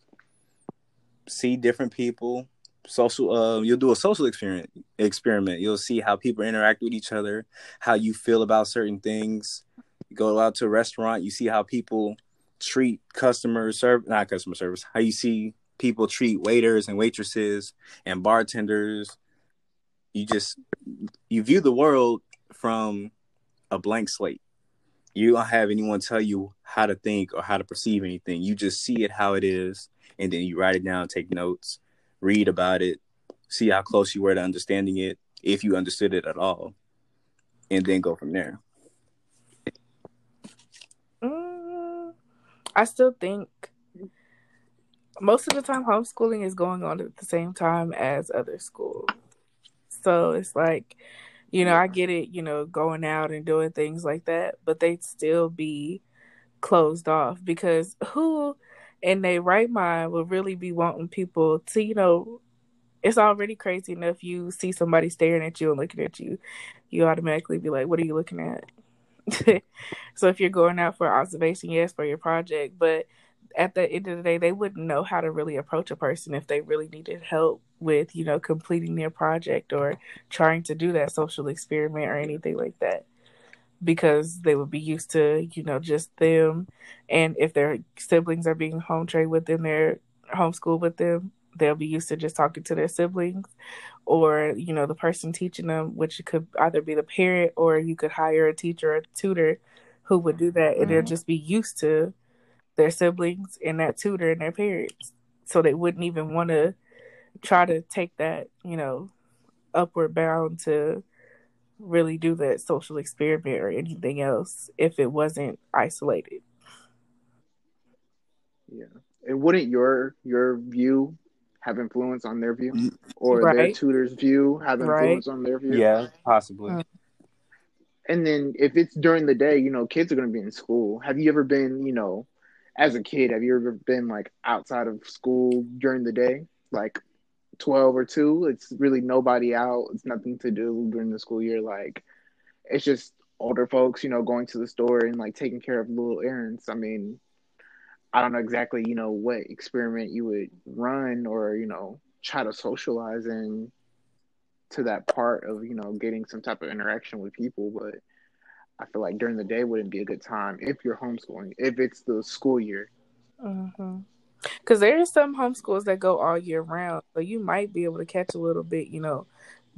see different people. Social, uh, you'll do a social experiment. Experiment. You'll see how people interact with each other, how you feel about certain things. You go out to a restaurant, you see how people treat customer service, not customer service, how you see people treat waiters and waitresses and bartenders. You just you view the world from a blank slate. You don't have anyone tell you how to think or how to perceive anything. You just see it how it is, and then you write it down, take notes, read about it, see how close you were to understanding it, if you understood it at all, and then go from there. Mm, I still think most of the time homeschooling is going on at the same time as other schools. So it's like, you know, I get it, you know, going out and doing things like that, but they'd still be closed off because who in their right mind would really be wanting people to, you know, it's already crazy enough you see somebody staring at you and looking at you, you automatically be like, What are you looking at? <laughs> so if you're going out for observation, yes, for your project, but at the end of the day, they wouldn't know how to really approach a person if they really needed help with, you know, completing their project or trying to do that social experiment or anything like that. Because they would be used to, you know, just them. And if their siblings are being home trained within their homeschool with them, they'll be used to just talking to their siblings or, you know, the person teaching them, which could either be the parent or you could hire a teacher or a tutor who would do that. Mm-hmm. And they'll mm-hmm. just be used to their siblings and that tutor and their parents. So they wouldn't even want to try to take that, you know, upward bound to really do that social experiment or anything else if it wasn't isolated. Yeah. And wouldn't your your view have influence on their view? Or right. their tutor's view have influence right. on their view? Yeah, possibly. Mm. And then if it's during the day, you know, kids are gonna be in school. Have you ever been, you know, as a kid, have you ever been like outside of school during the day, like twelve or two? It's really nobody out. It's nothing to do during the school year. Like it's just older folks, you know, going to the store and like taking care of little errands. I mean, I don't know exactly, you know, what experiment you would run or you know try to socialize in to that part of you know getting some type of interaction with people, but I feel like during the day wouldn't be a good time if you're homeschooling, if it's the school year. Mm-hmm. Are some homeschools that go all year round, so you might be able to catch a little bit, you know,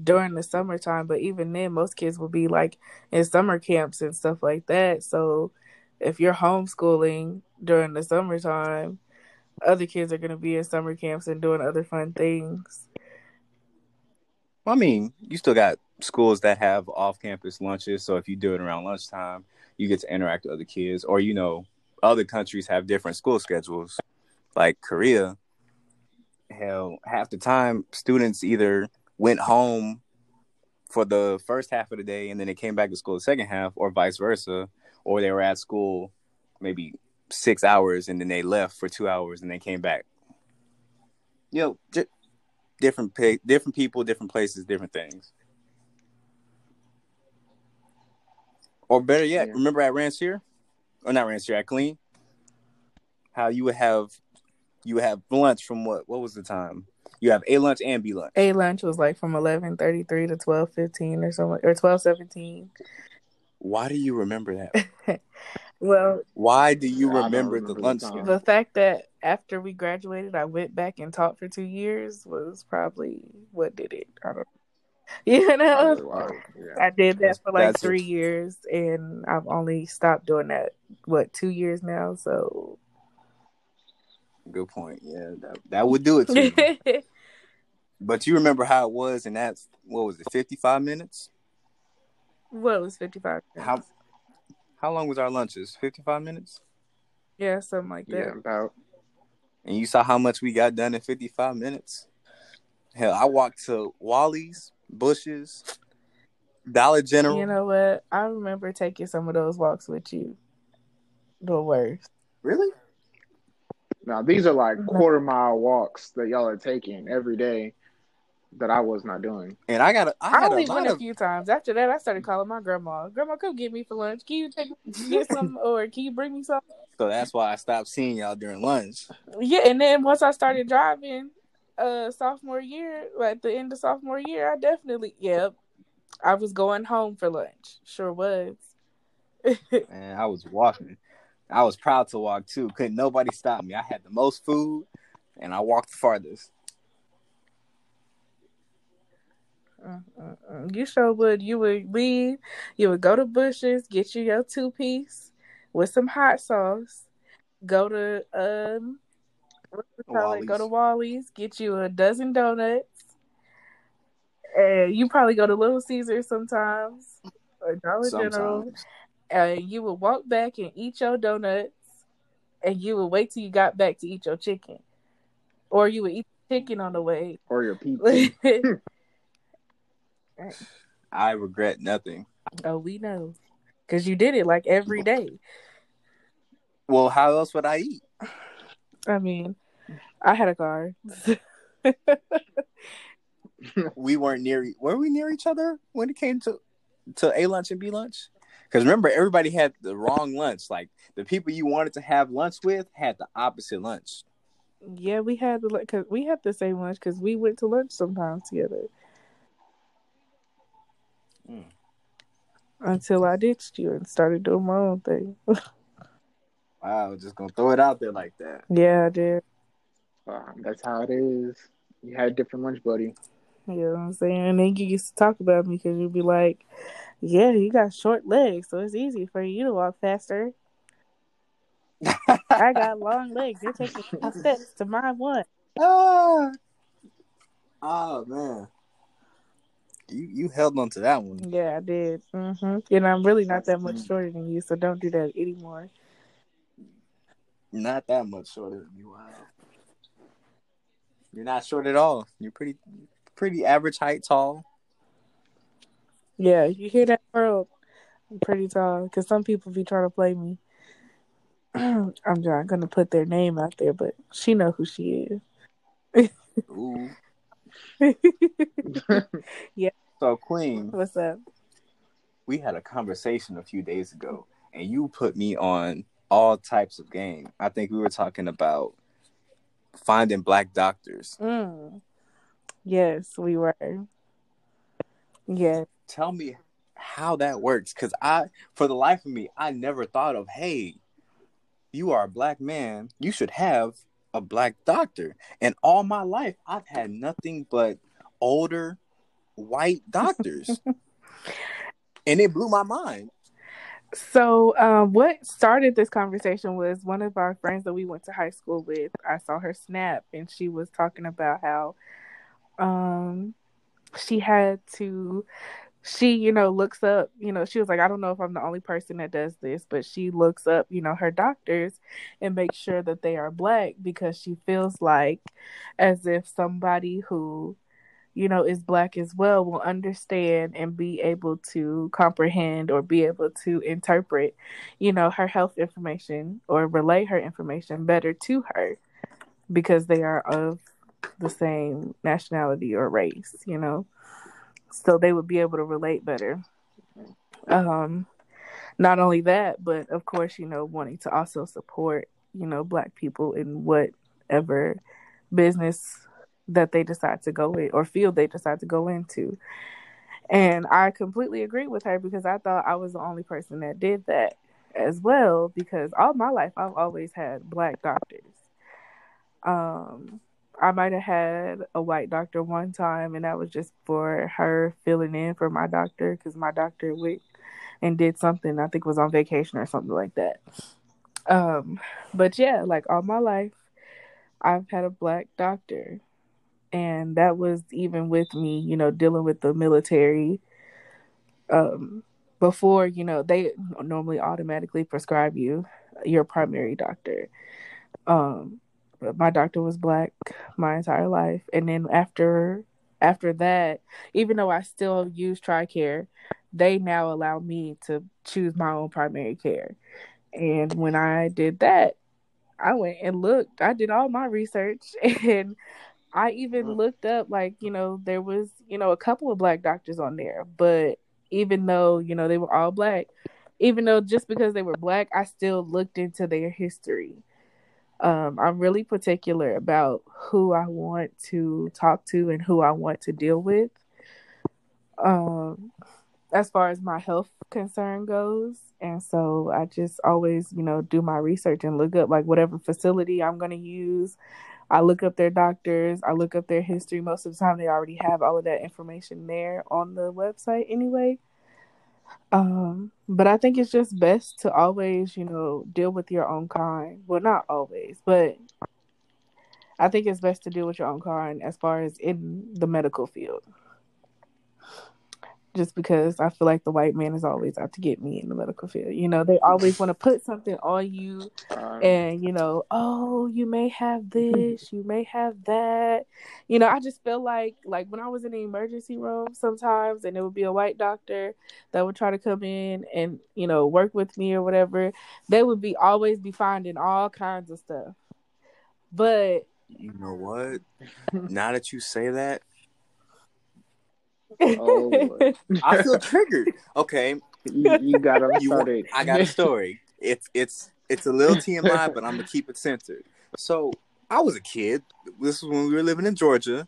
during the summertime. But even then, most kids will be like in summer camps and stuff like that. So if you're homeschooling during the summertime, other kids are going to be in summer camps and doing other fun things. I mean, you still got schools that have off-campus lunches, so if you do it around lunchtime, you get to interact with other kids. Or you know, other countries have different school schedules, like Korea. Hell, half the time students either went home for the first half of the day and then they came back to school the second half, or vice versa, or they were at school maybe six hours and then they left for two hours and they came back. You know, different pe- different people, different places, different things. Or better yet, yeah. remember at Rancier, or not Rancier, at Killeen, how you would have you would have lunch from what? What was the time? You have a lunch and b lunch. A lunch was like from eleven thirty three to twelve fifteen or something, or twelve seventeen. Why do you remember that? <laughs> well, why do you remember, remember, the lunch? The, the fact that after we graduated, I went back and taught for two years was probably what did it. I don't. <laughs> You know, wow. yeah. I did that for like That's three it. years, and I've only stopped doing that what two years now. So, good point. Yeah, that, that would do it to <laughs> but you remember how it was, and that's what was it, fifty five minutes? What was fifty five? How how long was our lunches? Fifty five minutes. Yeah, something like that. Yeah, about. And you saw how much we got done in fifty five minutes. Hell, I walked to Wally's, Bush's, Dollar General. You know what? I remember taking some of those walks with you. The worst. Really? Now these are like mm-hmm. quarter mile walks that y'all are taking every day that I was not doing. And I got I, I only went of... a few times. After that, I started calling my grandma. Grandma, come get me for lunch. Can you take get <laughs> some, or can you bring me some? So that's why I stopped seeing y'all during lunch. Yeah, and then once I started driving, uh, sophomore year, at the end of sophomore year, I definitely, yep, I was going home for lunch. Sure was. <laughs> and I was walking. I was proud to walk too. Couldn't nobody stop me. I had the most food, and I walked the farthest. You sure would. You would leave. You would go to Bush's, get you your two piece with some hot sauce. Go to um, what do you call? Go to Wally's, get you a dozen donuts. And you probably go to Little Caesar sometimes or Dollar Sometimes. General. And you would walk back and eat your donuts, and you would wait till you got back to eat your chicken, or you would eat chicken on the way. Or your <laughs> pizza. <laughs> I regret nothing. oh, we know, because you did it like every day. Well, how else would I eat? I mean, I had a car. <laughs> We weren't near. Were we near each other when it came to to A lunch and B lunch? Because remember, everybody had the wrong lunch. Like the people you wanted to have lunch with had the opposite lunch. yeah, we had the cause we had the same lunch because we went to lunch sometimes together. Mm. Until I ditched you and started doing my own thing. <laughs> Wow, just gonna throw it out there like that. yeah, I did. Uh, that's how it is. You had a different lunch buddy. You know what I'm saying? And then you used to talk about me because you'd be like, "Yeah, you got short legs, so it's easy for you to walk faster. <laughs> I got long legs. You're taking five steps to my one." ah, oh man, you you held on to that one. Yeah, I did. hmm And I'm really not that much shorter than you, so don't do that anymore. Not that much shorter than you. Wow, you're not short at all. You're pretty pretty average height, tall. Yeah, you hear that, world? I'm pretty tall because some people be trying to play me. <clears throat> I'm not gonna put their name out there, but she know who she is. <laughs> Ooh. <laughs> Yeah. So Queen, What's up? we had a conversation a few days ago, and you put me on all types of game. I think we were talking about finding black doctors. Mm. Yes, we were. Yeah. Tell me how that works, because I, for the life of me, I never thought of, hey, you are a black man, you should have a black doctor. And all my life, I've had nothing but older white doctors, <laughs> and it blew my mind. So, um, what started this conversation was one of our friends that we went to high school with. I saw her snap, and she was talking about how, um, she had to, she, you know, looks up, you know, she was like, I don't know if I'm the only person that does this, but she looks up, you know, her doctors and makes sure that they are black because she feels like as if somebody who you know, is black as well will understand and be able to comprehend or be able to interpret, you know, her health information or relay her information better to her because they are of the same nationality or race, you know. So they would be able to relate better. Um not only that, but of course, you know, wanting to also support, you know, black people in whatever business that they decide to go in or field they decide to go into. And I completely agree with her because I thought I was the only person that did that as well because all my life I've always had black doctors. Um I might have had a white doctor one time and that was just for her filling in for my doctor cuz my doctor went and did something I think was on vacation or something like that. Um but yeah, like all my life I've had a black doctor and that was even with me you know dealing with the military um before you know they normally automatically prescribe you your primary doctor um my doctor was black my entire life. And then after after that even though i still use tricare they now allow me to choose my own primary care. And when i did that i went and looked. I did all my research. <laughs> And I even mm. looked up like, you know, there was, you know, a couple of black doctors on there, but even though, you know, they were all black, even though just because they were black, I still looked into their history. Um, I'm really particular about who I want to talk to and who I want to deal with. Um, as far as my health concern goes. And so I just always, you know, do my research and look up like whatever facility I'm going to use. I look up their doctors, I look up their history. Most of the time, they already have all of that information there on the website anyway. Um, but I think it's just best to always, you know, deal with your own kind. Well, not always, but I think it's best to deal with your own kind as far as in the medical field just because I feel like the white man is always out to get me in the medical field. You know, they always want to put something on you and, you know, oh, you may have this, you may have that. You know, I just feel like like when I was in the emergency room sometimes and it would be a white doctor that would try to come in and, you know, work with me or whatever, they would be always be finding all kinds of stuff. But you know what? now that you say that, Oh, <laughs> I feel triggered. Okay, you, you got them started. I got a <laughs> story. It's it's it's a little TMI, but I'm gonna keep it centered. So I was a kid. This was when we were living in Georgia.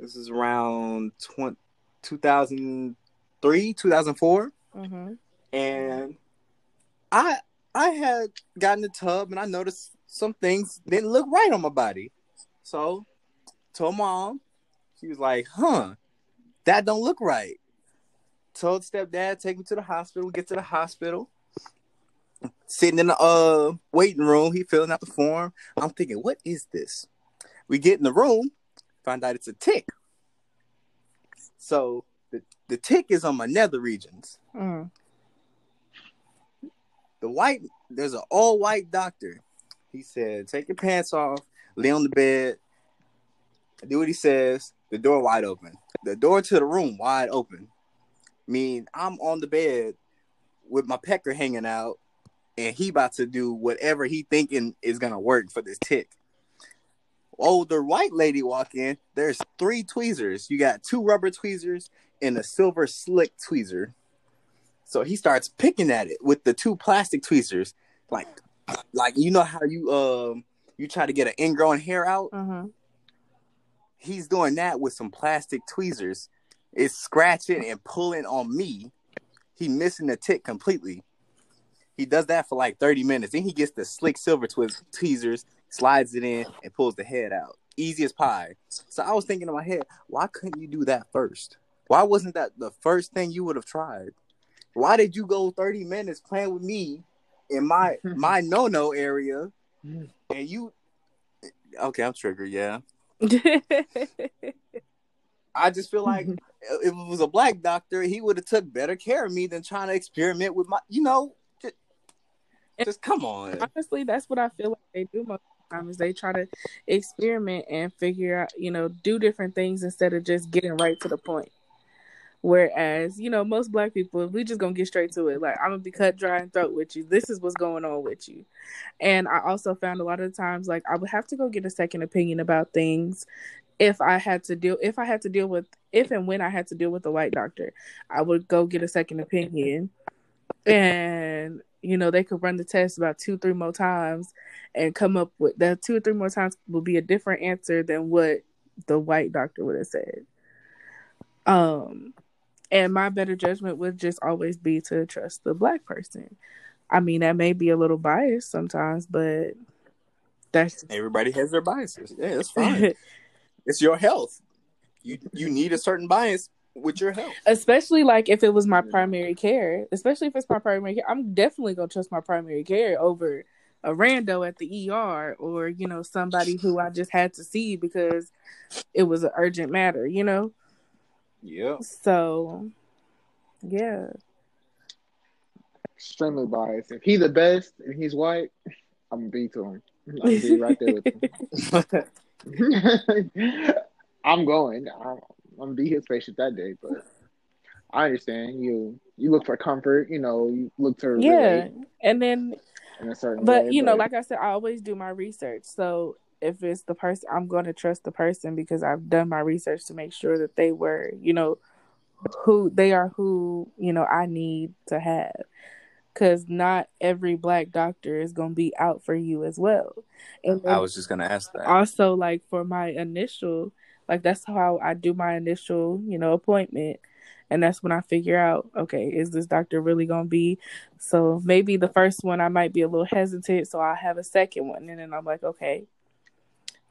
This is around 20, 2003, 2004. Mm-hmm. and I I had gotten the tub and I noticed some things didn't look right on my body. So told mom, she was like, "Huh." That don't look right. Told stepdad, take me to the hospital. Get to the hospital. Sitting in the uh waiting room, he filling out the form. I'm thinking, what is this? We get in the room, find out it's a tick. So the, the tick is on my nether regions. Mm. The white, there's an all white doctor. He said, take your pants off, lay on the bed, do what he says, the door wide open the door to the room wide open. I mean, I'm on the bed with my pecker hanging out, and he about to do whatever he thinking is gonna work for this tick. Older white lady walk in. There's three tweezers. You got two rubber tweezers and a silver slick tweezer. So he starts picking at it with the two plastic tweezers, like, like you know how you um you try to get an ingrown hair out. Mm-hmm he's doing that with some plastic tweezers. It's scratching and pulling on me. He missing the tick completely. He does that for like 30 minutes. Then he gets the slick silver twist tweezers, slides it in, and pulls the head out. Easy as pie. So I was thinking in my head, why couldn't you do that first? Why wasn't that the first thing you would have tried? Why did you go 30 minutes playing with me in my <laughs> my no no area mm. and you eh, okay, I'm triggered, yeah. I just feel like if it was a black doctor, he would have took better care of me than trying to experiment with my, you know, just, just come on. Honestly, that's what I feel like they do most of the time is they try to experiment and figure out, you know, do different things instead of just getting right to the point. Whereas, you know, most black people, we just gonna get straight to it. Like, I'm gonna be cut dry and throat with you. This is what's going on with you. And I also found a lot of times, like, I would have to go get a second opinion about things if I had to deal, if I had to deal with, if and when I had to deal with a white doctor, I would go get a second opinion. And, you know, they could run the test about two, three more times and come up with that two or three more times will be a different answer than what the white doctor would have said. Um, and my better judgment would just always be to trust the black person. I mean, that may be a little biased sometimes, but that's everybody has their biases. Yeah, that's <laughs> fine. it's your health. You you need a certain bias with your health. Especially like if it was my primary care. Especially if it's my primary care. I'm definitely gonna trust my primary care over a rando at the ER or, you know, somebody who I just had to see because it was an urgent matter, you know? Yeah. So, yeah. Extremely biased. If he's the best and he's white, I'm gonna be to him. I'm gonna be <laughs> right there with him. <laughs> I'm going. I'm, I'm, gonna be his patient that day, but I understand you. You look for comfort. You know, you look to yeah, and then. but way, you know, like I said, I always do my research. So if it's the person I'm going to trust the person because I've done my research to make sure that they were, you know, who they are who, you know, I need to have. Cuz not every black doctor is going to be out for you as well. And I was just going to ask that. Also like for my initial like that's how I do my initial, you know, appointment. and that's when I figure out, okay, is this doctor really gonna be? So maybe the first one I might be a little hesitant, so I have a second one, and then I'm like, okay,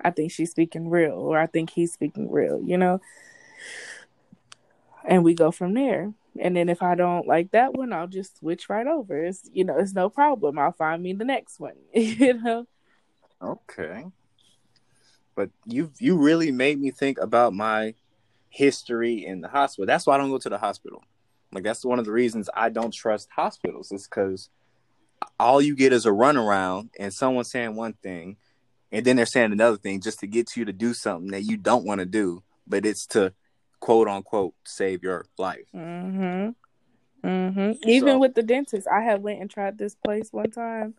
I think she's speaking real, or I think he's speaking real, you know. And we go from there. And then if I don't like that one, I'll just switch right over. It's you know, it's no problem. I'll find me the next one. <laughs> you know. Okay. But you you really made me think about my history in the hospital. That's why I don't go to the hospital. Like that's one of the reasons I don't trust hospitals. Is because all you get is a runaround and someone saying one thing, and then they're saying another thing just to get you to do something that you don't want to do, but it's to quote unquote save your life. Mm-hmm. Mm-hmm. Even with the dentist, I had went and tried this place one time,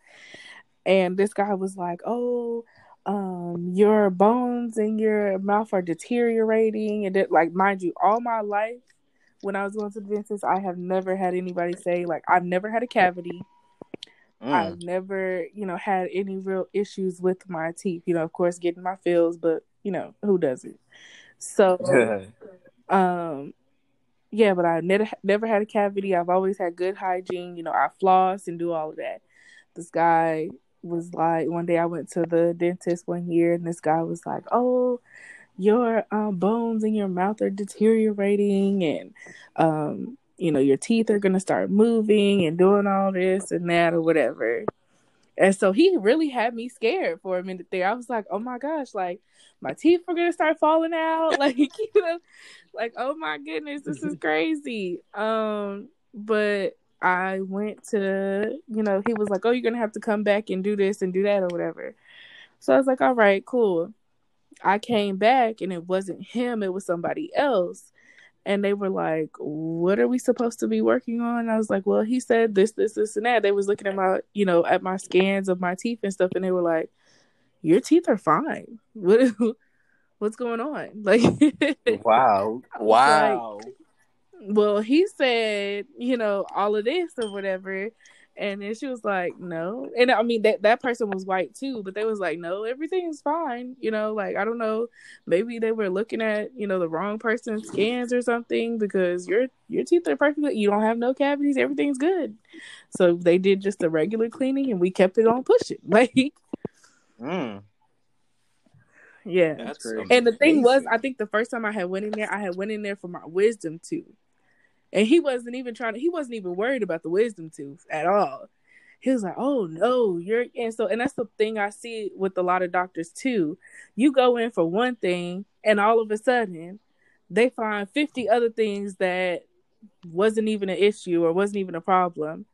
and this guy was like, "Oh, um, your bones in your mouth are deteriorating," and it, like, mind you, all my life when I was going to the dentist, I have never had anybody say like I've never had a cavity. Mm. I've never, you know, had any real issues with my teeth. You know, of course, getting my fills, but you know, who doesn't? So, <laughs> um, yeah, but I never never had a cavity. I've always had good hygiene. You know, I floss and do all of that. This guy was like, one day I went to the dentist one year, and this guy was like, "Oh, your um, bones in your mouth are deteriorating, and um, you know, your teeth are gonna start moving and doing all this and that or whatever." And so he really had me scared for a minute there. I was like, "Oh my gosh, like my teeth were gonna start falling out," <laughs> like you know like oh my goodness this is <laughs> crazy. Um but i went to you know he was like oh you're gonna have to come back and do this and do that or whatever. So i was like all right cool. I came back and it wasn't him it was somebody else and they were like what are we supposed to be working on i was like well he said this this this and that they was looking at my you know at my scans of my teeth and stuff and they were like your teeth are fine what what's going on <laughs> like wow. Wow. well, he said, you know, all of this or whatever. And then she was like, no. And I mean, that, that person was white too, but they was like, no, everything's fine. You know, like, I don't know. Maybe they were looking at, you know, the wrong person's scans or something because your, your teeth are perfect. You don't have no cavities. Everything's good. So they did just a regular cleaning and we kept it on pushing. <laughs> Like, Mm. yeah. That's great. And the thing was. I think the first time I had went in there, I had went in there for my wisdom tooth, and he wasn't even trying to. He wasn't even worried about the wisdom tooth at all. He was like, "Oh no, you're," and so, and that's the thing I see with a lot of doctors too. You go in for one thing, and all of a sudden, they find fifty other things that wasn't even an issue or wasn't even a problem.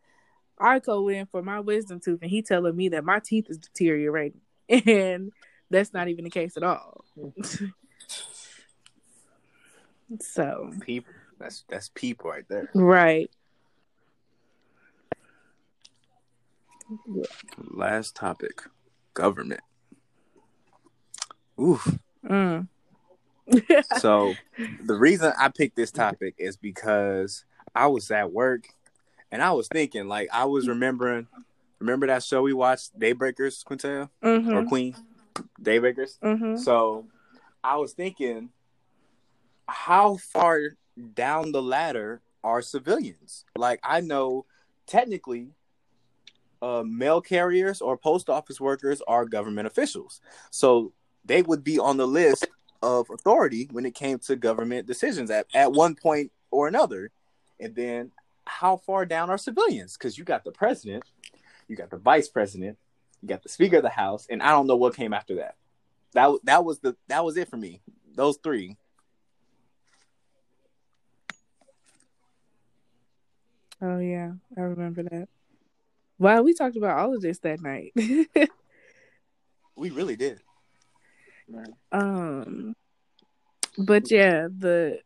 I go in for my wisdom tooth, and he telling me that my teeth is deteriorating, <laughs> and that's not even the case at all. Hmm. <laughs> so People. That's that's people right there. right, Last topic. Government. Oof. mm. <laughs> So the reason I picked this topic is because I was at work and I was thinking, like, I was remembering, remember that show we watched, Daybreakers, Quintel or hmm Queen, Daybreakers. hmm So I was thinking, how far down the ladder are civilians? Like, I know technically, uh, mail carriers or post office workers are government officials, so they would be on the list of authority when it came to government decisions at, at one point or another. And then, how far down are civilians? Because you got the president, you got the vice president, you got the speaker of the house, and I don't know what came after that. That that was the that was it for me. Those three. Oh yeah, I remember that. Wow, we talked about all of this that night. <laughs> We really did. um, but yeah, the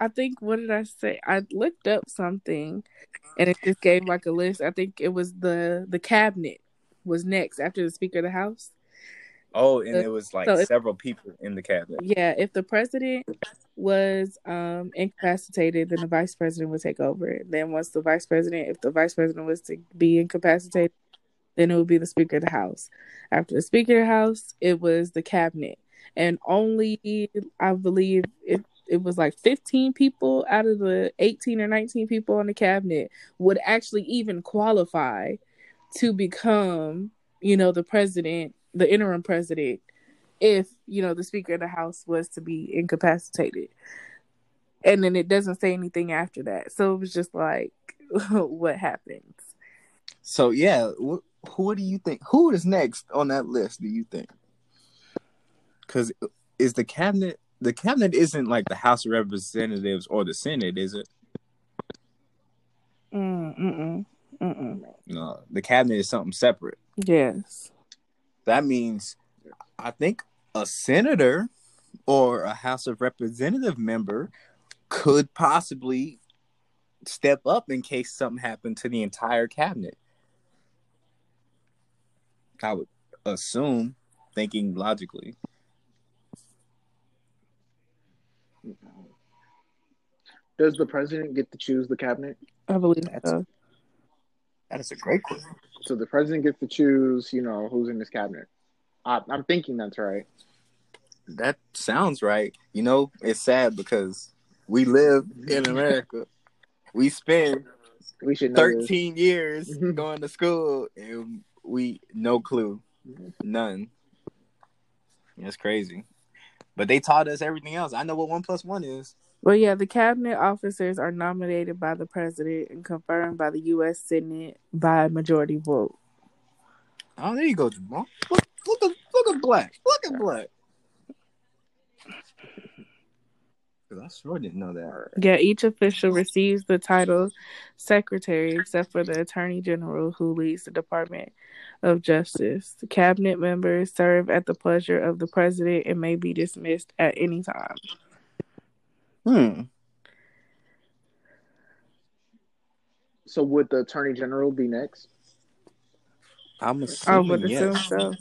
I think what did I say? I looked up something, and it just gave like a list. I think it was the the cabinet was next after the speaker of the house. Oh, and it was like so it- several people in the cabinet. Yeah, if the president was um incapacitated, then the vice president would take over. Then once the vice president, if the vice president was to be incapacitated, then it would be the speaker of the house. After the speaker of the house, it was the cabinet. And only I believe it it was like 15 people out of the 18 or 19 people on the cabinet would actually even qualify to become, you know, the president, the interim president, if, you know, the Speaker of the House was to be incapacitated. And then it doesn't say anything after that. So it was just like, <laughs> what happens? So, yeah, wh- who do you think? Who is next on that list, do you think? Because is the cabinet, the cabinet isn't like the House of Representatives or the Senate, is it? Mm, mm-mm, mm-mm. No, the cabinet is something separate. Yes. That means, I think a senator or a House of Representative member could possibly step up in case something happened to the entire cabinet. I would assume, thinking logically. Does the president get to choose the cabinet? I believe That's- so. That is a great question. So the president gets to choose, you know, who's in his cabinet. I, I'm thinking that's right. That sounds right. You know, it's sad because we live in <laughs> America. We spend We should know this. 13 years <laughs> Mhm. going to school and we no clue. None. That's crazy. But they taught us everything else. I know what one plus one is. Well, yeah, the cabinet officers are nominated by the president and confirmed by the U.S. Senate by majority vote. Oh, there you go, Jamal. Look, look at look at black. Look at Black. I sure didn't know that. Yeah, each official receives the title secretary, except for the attorney general, who leads the Department of Justice. The cabinet members serve at the pleasure of the president and may be dismissed at any time. Hmm. So would the attorney general be next? I'm I assuming would assume yes. so.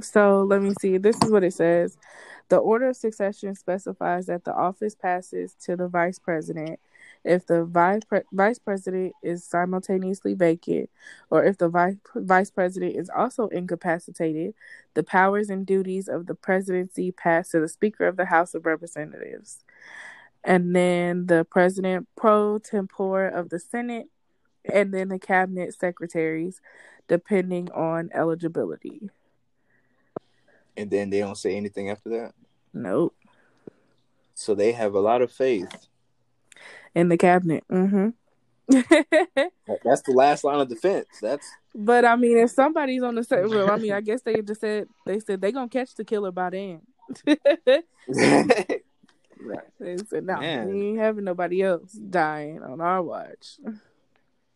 So let me see. This is what it says. The order of succession specifies that the office passes to the vice president if the vice pre- vice president is simultaneously vacant, or if the vice vice president is also incapacitated. The powers and duties of the presidency pass to the Speaker of the House of Representatives, and then the president pro tempore of the Senate, and then the cabinet secretaries, depending on eligibility. And then they don't say anything after that. Nope. So they have a lot of faith. In the cabinet. Mm-hmm. <laughs> That's the last line of defense. That's but I mean, if somebody's on the set, well, I mean, I guess they just said they said they gonna catch the killer by then. Right. <laughs> they said no, Man. we ain't having nobody else dying on our watch.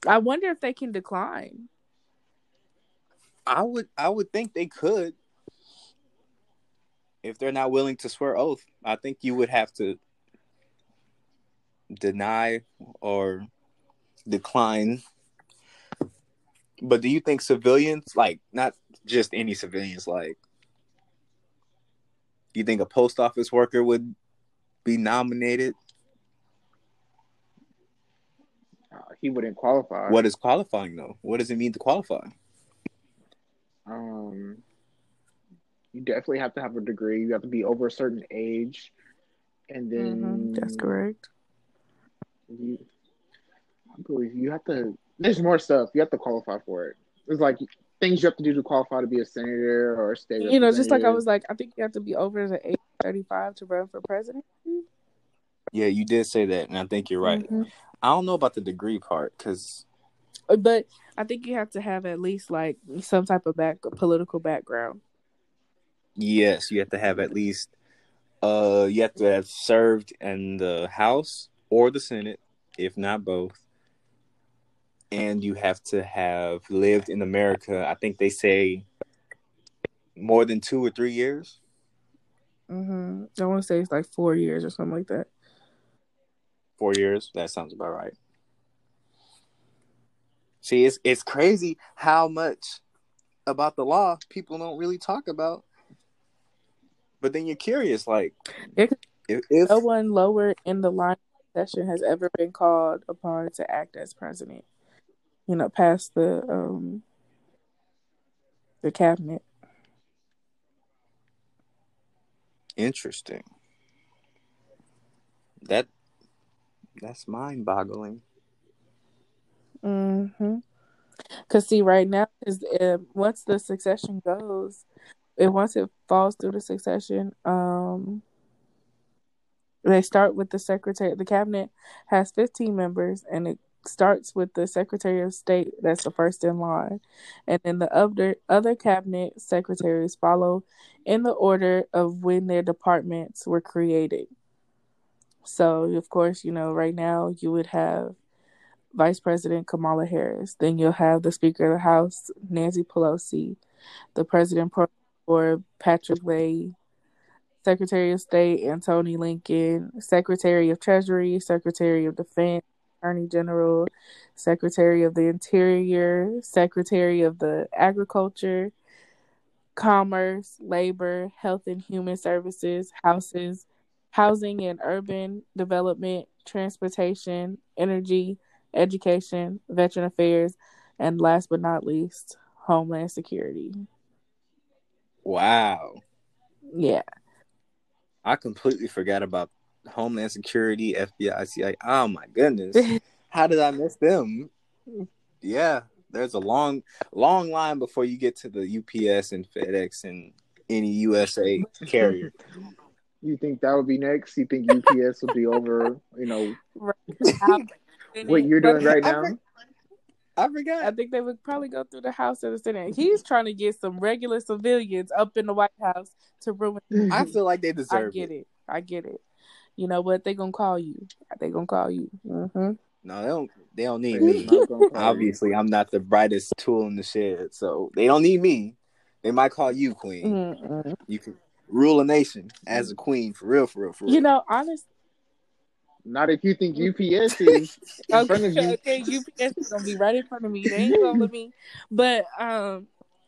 I wonder if they can decline. I would I would think they could. If they're not willing to swear oath, I think you would have to deny or decline. But do you think civilians, like not just any civilians, like you think a post office worker would be nominated? Uh, he wouldn't qualify. What is qualifying though? What does it mean to qualify? Um, you definitely have to have a degree. You have to be over a certain age, and then hmm That's correct. You, I believe you have to. There's more stuff you have to qualify for it. It's like things you have to do to qualify to be a senator or a state. You know, just like I was like, I think you have to be over the age of thirty-five to run for president. Yeah, you did say that, and I think you're right. Mhm. I don't know about the degree part because But I think you have to have at least like some type of back political background. Yes, you have to have at least uh you have to have served in the House or the Senate, if not both. And you have to have lived in America. I think they say more than 2 or 3 years. hmm I want to say it's like four years or something like that. 4 years. That sounds about right. See, it's it's crazy how much about the law people don't really talk about. But then you're curious like if, if No one lower in the line of succession has ever been called upon to act as president. You know, past the um the cabinet. Interesting. That that's mind boggling. Mm-hmm. Cause see, right now is uh, once the succession goes, and once it falls through the succession, um, they start with the secretary. The cabinet has fifteen members, and it starts with the secretary of state. That's the first in line, and then the other other cabinet secretaries follow in the order of when their departments were created. So, of course, you know, right now you would have Vice President Kamala Harris. Then you'll have the Speaker of the House, Nancy Pelosi, the President for Patrick Leahy, Secretary of State Antony Blinken, Secretary of Treasury, Secretary of Defense, Attorney General, Secretary of the Interior, Secretary of the Agriculture, Commerce, Labor, Health and Human Services, Houses, Housing and Urban Development, Transportation, Energy, Education, Veteran Affairs, and last but not least, Homeland Security. Wow. Yeah. I completely forgot about Homeland Security, FBI, CIA. Oh my goodness. <laughs> How did I miss them? Yeah, there's a long, long line before you get to the UPS and FedEx and any USA carrier. <laughs> You think that would be next? You think UPS would be over? You know, <laughs> what you're doing right now? I forgot. I think they would probably go through the House of the Senate. He's trying to get some regular civilians up in the White House to ruin. I feel like they deserve. I get it. it. I get it. You know what? They gonna call you. They gonna call you. Mm-hmm. No, they don't. They don't need me. Obviously, I'm not the brightest tool in the shed, so they don't need me. They might call you queen. Mm-mm. You can rule a nation as a queen for real, for real, for real. You know, honest. Not if you think UPS is <laughs> in okay, front of you. Okay, UPS is gonna be right in front of me. They ain't gonna let me. But um,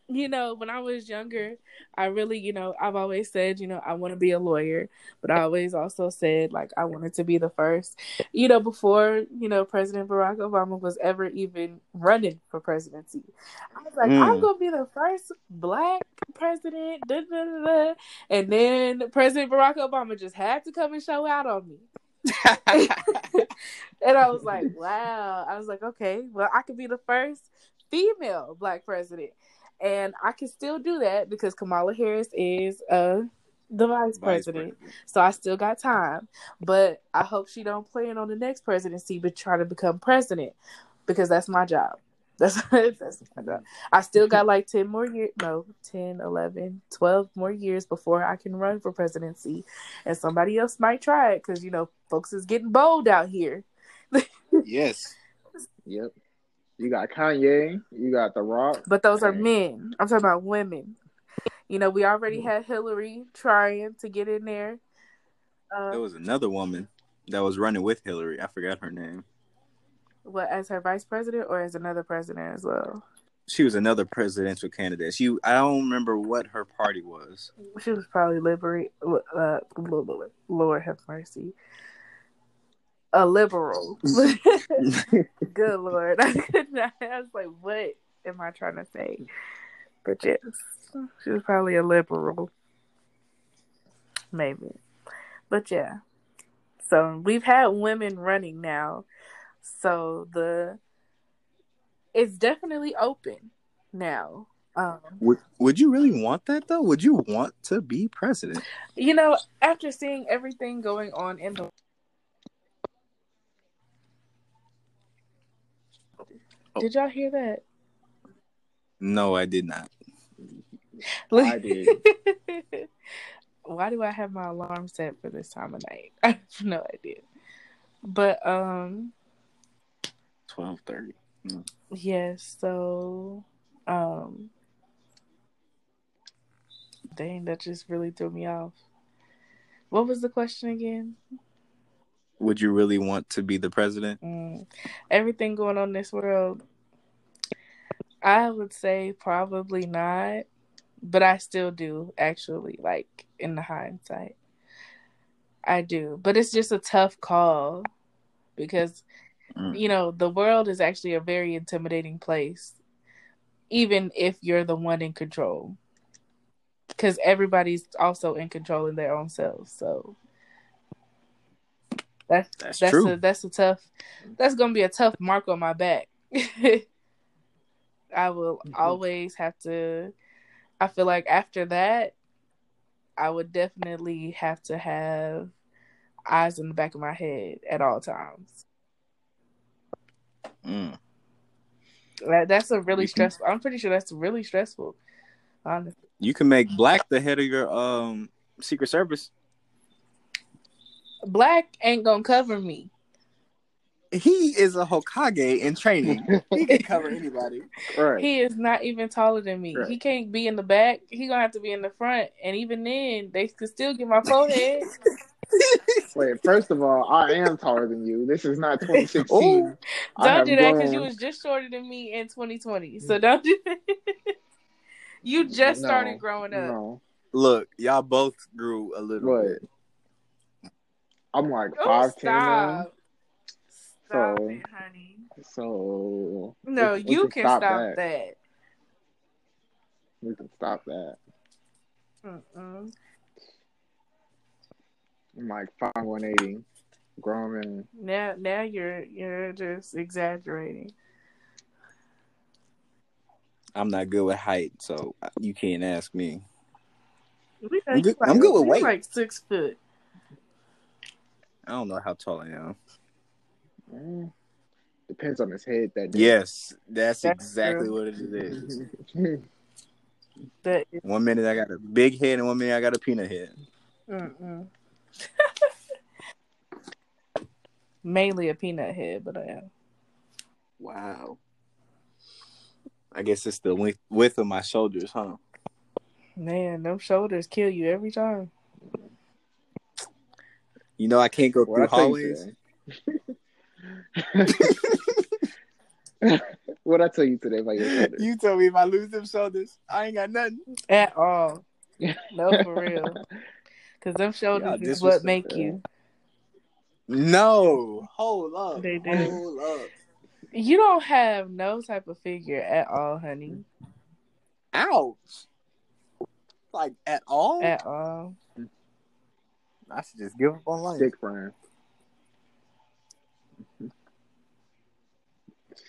you know, when I was younger, I really, you know, I've always said, you know, I want to be a lawyer, but I always also said like I wanted to be the first, you know, before, you know, President Barack Obama was ever even running for presidency. I was like, mm. I'm going to be the first black president, da, da, da, and then President Barack Obama just had to come and show out on me. <laughs> and I was like, wow. I was like, okay, well, I could be the first female black president and I can still do that because Kamala Harris is uh the vice, vice president. president. So I still got time. But I hope she don't plan on the next presidency but try to become president because that's my job. <laughs> That's that's. I still got <laughs> like 10 more years, no, 10, 11, 12 more years before I can run for presidency. And somebody else might try it because, you know, folks is getting bold out here. yes. <laughs> Yep. You got Kanye, you got The Rock. But those are men. I'm talking about women. You know, we already had Hillary trying to get in there. Uh, there was another woman that was running with Hillary. I forgot her name. What, as her vice president or as another president as well? She was another presidential candidate. She, I don't remember what her party was. She was probably Liberty. Uh, Lord have mercy a liberal. <laughs> Good lord, I could not. I was like, what am I trying to say? But yes, she was probably a liberal, maybe. But yeah, so we've had women running now, so the it's definitely open now. Um, would Would you really want that though? Would you want to be president? You know, after seeing everything going on in the Oh. Did y'all hear that? No, I did not. <laughs> I did. <laughs> Why do I have my alarm set for this time of night? <laughs> I have no idea. But um twelve thirty. Mm. Yes, so um dang, that just really threw me off. What was the question again? would you really want to be the president? Mm. Everything going on in this world, I would say probably not, but I still do actually, like in the hindsight. I do, but it's just a tough call because mm. you know the world is actually a very intimidating place, even if you're the one in control, because everybody's also in control in their own selves. So That's That's, that's true. a that's a tough. That's gonna be a tough mark on my back. <laughs> I will Mhm. always have to. I feel like after that, I would definitely have to have eyes in the back of my head at all times. Mm. That, that's a really stressful. I'm pretty sure that's really stressful. Honestly. You can make Black the head of your um Secret Service. Black ain't gonna cover me. He is a Hokage in training. He can cover anybody. <laughs> right. He is not even taller than me. Right. He can't be in the back. He gonna have to be in the front. And even then, they could still get my forehead. <laughs> <laughs> Wait, first of all, I am taller than you. This is not 2016. Ooh. Don't do that because you grown. was just shorter than me in 2020. So don't do that. <laughs> you just No, started growing up. No, Look, y'all both grew a little What? bit. I'm like Oh, five ten now. stop. Stop So- it, honey. So No, we- we you can stop, that. that. We can stop that. Mm-mm. I'm like five one eighty, grown man. Now, now you're you're just exaggerating. I'm not good with height, so you can't ask me. I'm you good- I'm good with weight. Like six foot. I don't know how tall I am. Mm, Depends on his head that day. Yes, that's, That's exactly true. what it is. <laughs> That is, One minute I got a big head, and one minute I got a peanut head. mm-mm. <laughs> Mainly a peanut head, but I am. Wow. I guess it's the width, width of my shoulders, huh? Man, them shoulders kill you every time. You know I can't go What through tell hallways. <laughs> what I tell you today about your shoulders? You tell me if I lose them shoulders, I ain't got nothing. At all. <laughs> No, for real. Because them shoulders Y'all is what make you. No, hold up. They do. Hold up. You don't have no type of figure at all, honey. Ouch. Like at all? At all. I should just give up on life. Dick friend.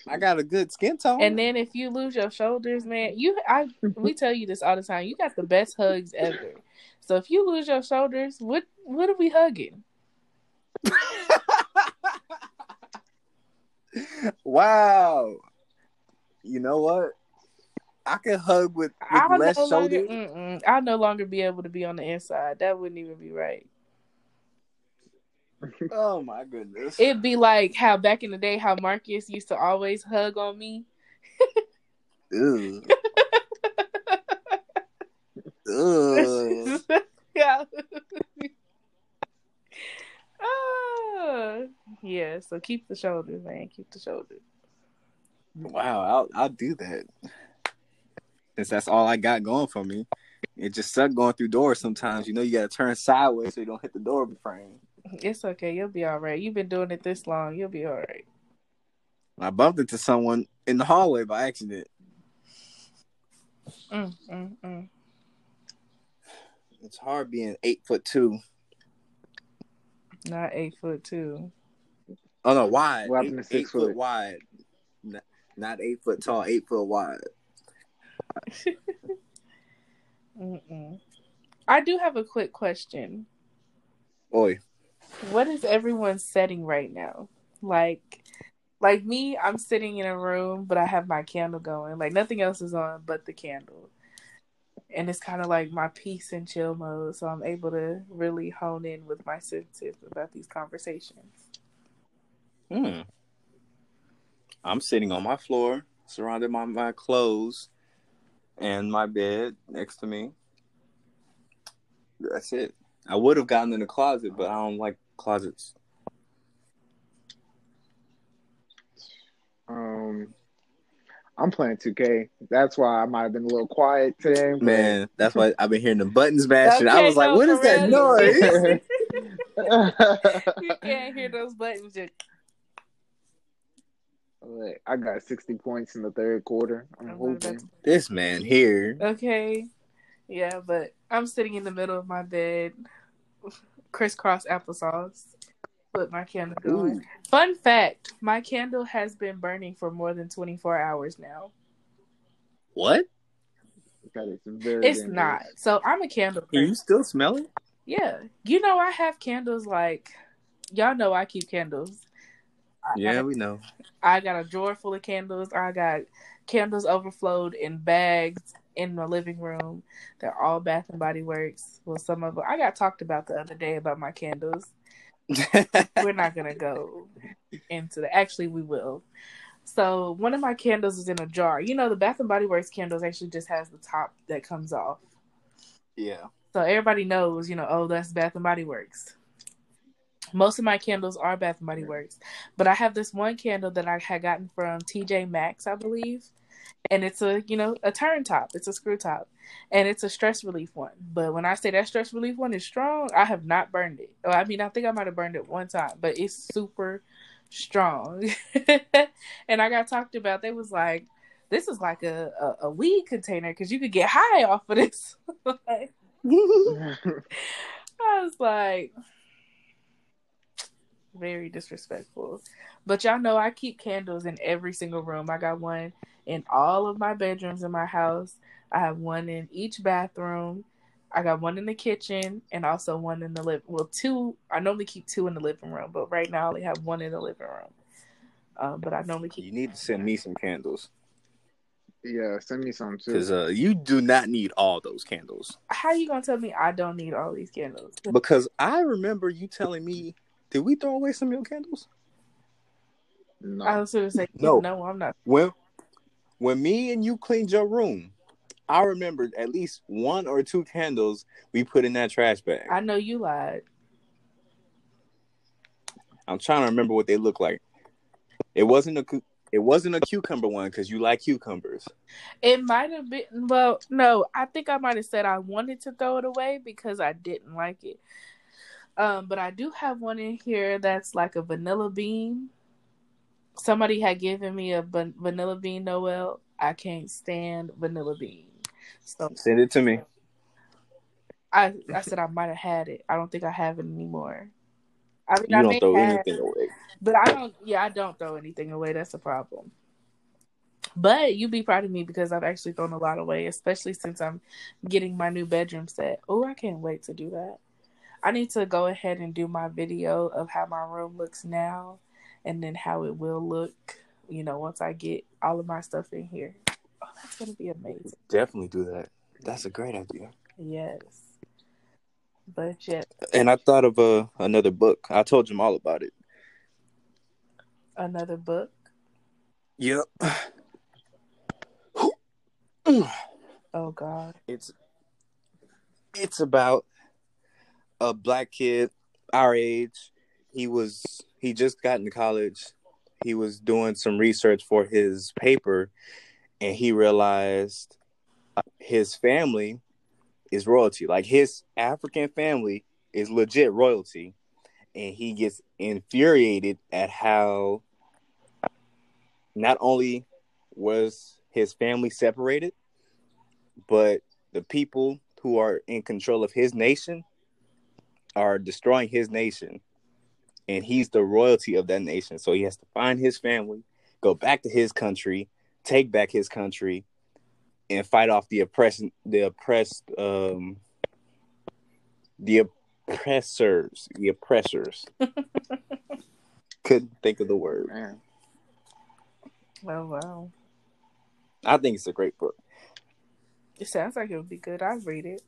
I got a good skin tone. And then if you lose your shoulders, man, you I we tell you this all the time. You got the best hugs ever. So if you lose your shoulders, what what are we hugging? <laughs> wow. You know what? I can hug with, with I'll less no longer, shoulders. mm-mm, I'll no longer be able to be on the inside. That wouldn't even be right. <laughs> Oh my goodness. It'd be like how back in the day, how Marcus used to always hug on me. <laughs> Ew. <laughs> Yeah. Ah, yeah. So keep the shoulders, man. Keep the shoulders. Wow, I'll I'll do that. Since that's all I got going for me. It just sucks going through doors sometimes. You know you gotta turn sideways so you don't hit the door frame. It's okay. You'll be all right. You've been doing it this long. You'll be all right. I bumped into someone in the hallway by accident. Mm, mm, mm. It's hard being eight foot two. Not eight foot two. Oh no, wide. What Eight, happened to eight foot foot? wide. Not, not eight foot tall, eight foot wide. <laughs> Mm-mm. I do have a quick question. Oi. What is everyone setting right now? Like, like me, I'm sitting in a room, but I have my candle going. Like nothing else is on but the candle, and it's kind of like my peace and chill mode. So I'm able to really hone in with my senses about these conversations. Hmm. I'm sitting on my floor, surrounded by my clothes and my bed next to me. That's it. I would have gotten in the closet, but I don't like closets. Um, I'm playing 2K. That's why I might have been a little quiet today. but- Man, that's why I've been hearing the buttons bashing. I Okay, was like, what is that noise? <laughs> you can't <laughs> hear those buttons. Just, I got 60 points in the third quarter. I'm I'm hoping. to- this man here. okay, yeah, but I'm sitting in the middle of my bed, crisscross applesauce. Put my candle going. Ooh. Fun fact: my candle has been burning for more than twenty four hours now. What? That is very. It's dangerous. not. So I'm a candle. Can you still smell it? Yeah, you know I have candles like y'all know I keep candles. Yeah, we know. I got a drawer full of candles. I got candles overflowed in bags in the living room. They're all Bath and Body Works. Well, some of them I got talked about the other day about my candles. We're <laughs> not gonna go into the. Actually, we will. So one of my candles is in a jar. You know, the Bath and Body Works candles actually just has the top that comes off. Yeah. So everybody knows, you know, oh, that's Bath and Body Works. Most of my candles are Bath and Body Works, but I have this one candle that I had gotten from TJ Maxx, I believe, and it's a you know a turn top, it's a screw top, and it's a stress relief one. But when I say that stress relief one is strong, I have not burned it. I mean, I think I might have burned it one time, but it's super strong. <laughs> and I got talked about. They was like, this is like a a, a weed container because you could get high off of this. <laughs> <laughs> I was like, very disrespectful. But y'all know I keep candles in every single room. I got one in all of my bedrooms in my house. I have one in each bathroom. I got one in the kitchen and also one in the living. Well, two. I normally keep two in the living room, but right now I only have one in the living room. Um, but I normally keep. You need to send me some candles. Yeah, send me some too. Because uh, you do not need all those candles. How you gonna tell me I don't need all these candles? Because I remember you telling me did we throw away some of your candles? No. I was going to say no. No, I'm not. When when me and you cleaned your room, I remembered at least one or two candles we put in that trash bag. I know you lied. I'm trying to remember what they look like. It wasn't a it wasn't a cucumber one because you like cucumbers. It might have been well, no, I think I might have said I wanted to throw it away because I didn't like it. Um, but I do have one in here that's like a vanilla bean. Somebody had given me a van- vanilla bean Noel. I can't stand vanilla bean. So send it to me. I I said I might have had it. I don't think I have it anymore. I mean, you I don't throw anything away. But I don't. Yeah, I don't throw anything away. That's a problem. But you'd be proud of me because I've actually thrown a lot away, especially since I'm getting my new bedroom set. Oh, I can't wait to do that. I need to go ahead and do my video of how my room looks now and then how it will look, you know, once I get all of my stuff in here. Oh, that's going to be amazing. Definitely do that. That's a great idea. Yes. But yet. And I thought of uh, another book. I told him all about it. Another book? Yep. oh God. It's it's about a black kid our age. He was he just got into college. He was doing some research for his paper and he realized uh, his family is royalty. Like his African family is legit royalty. And he gets infuriated at how not only was his family separated, but the people who are in control of his nation are destroying his nation and he's the royalty of that nation. So he has to find his family go back to his country take back his country and fight off the oppression the oppressed um the oppressors the oppressors. <laughs> Couldn't think of the word. Man. Oh wow i think it's a great book. It sounds like it would be good. I'd read it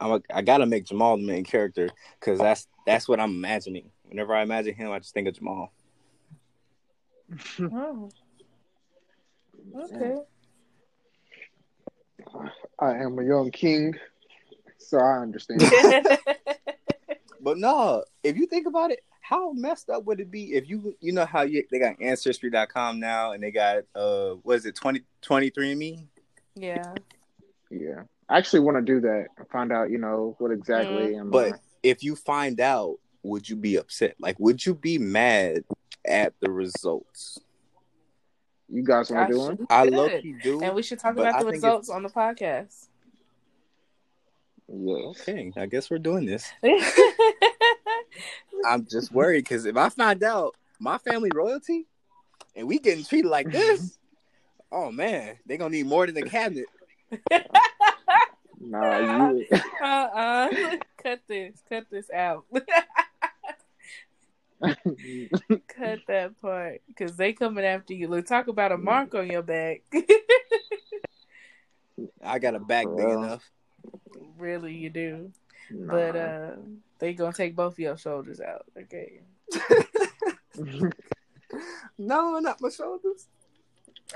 I'm a, I gotta make Jamal the main character because that's that's what I'm imagining. Whenever I imagine him, I just think of Jamal. <laughs> oh. Okay. I am a young king, so I understand. <laughs> but no, if you think about it, how messed up would it be if you you know how you they got ancestry.com now and they got uh what is it 20 23 me? Yeah. Yeah. I actually want to do that and find out, you know, what exactly. Mm. But if you find out, would you be upset? Like, would you be mad at the results? You guys want to do one? I love you do, and we should talk about the results on the podcast. Yes. Okay, I guess we're doing this. <laughs> I'm just worried because if I find out my family royalty and we getting treated like this, <laughs> oh man, they're gonna need more than the cabinet. <laughs> Nah, you. <laughs> uh uh <laughs> Cut this. Cut this out. <laughs> Cut that part. Because they coming after you. Look, talk about a mark on your back. I got a back big Well. enough. really, you do. Nah. But uh they gonna take both of your shoulders out. Okay. No, not my shoulders.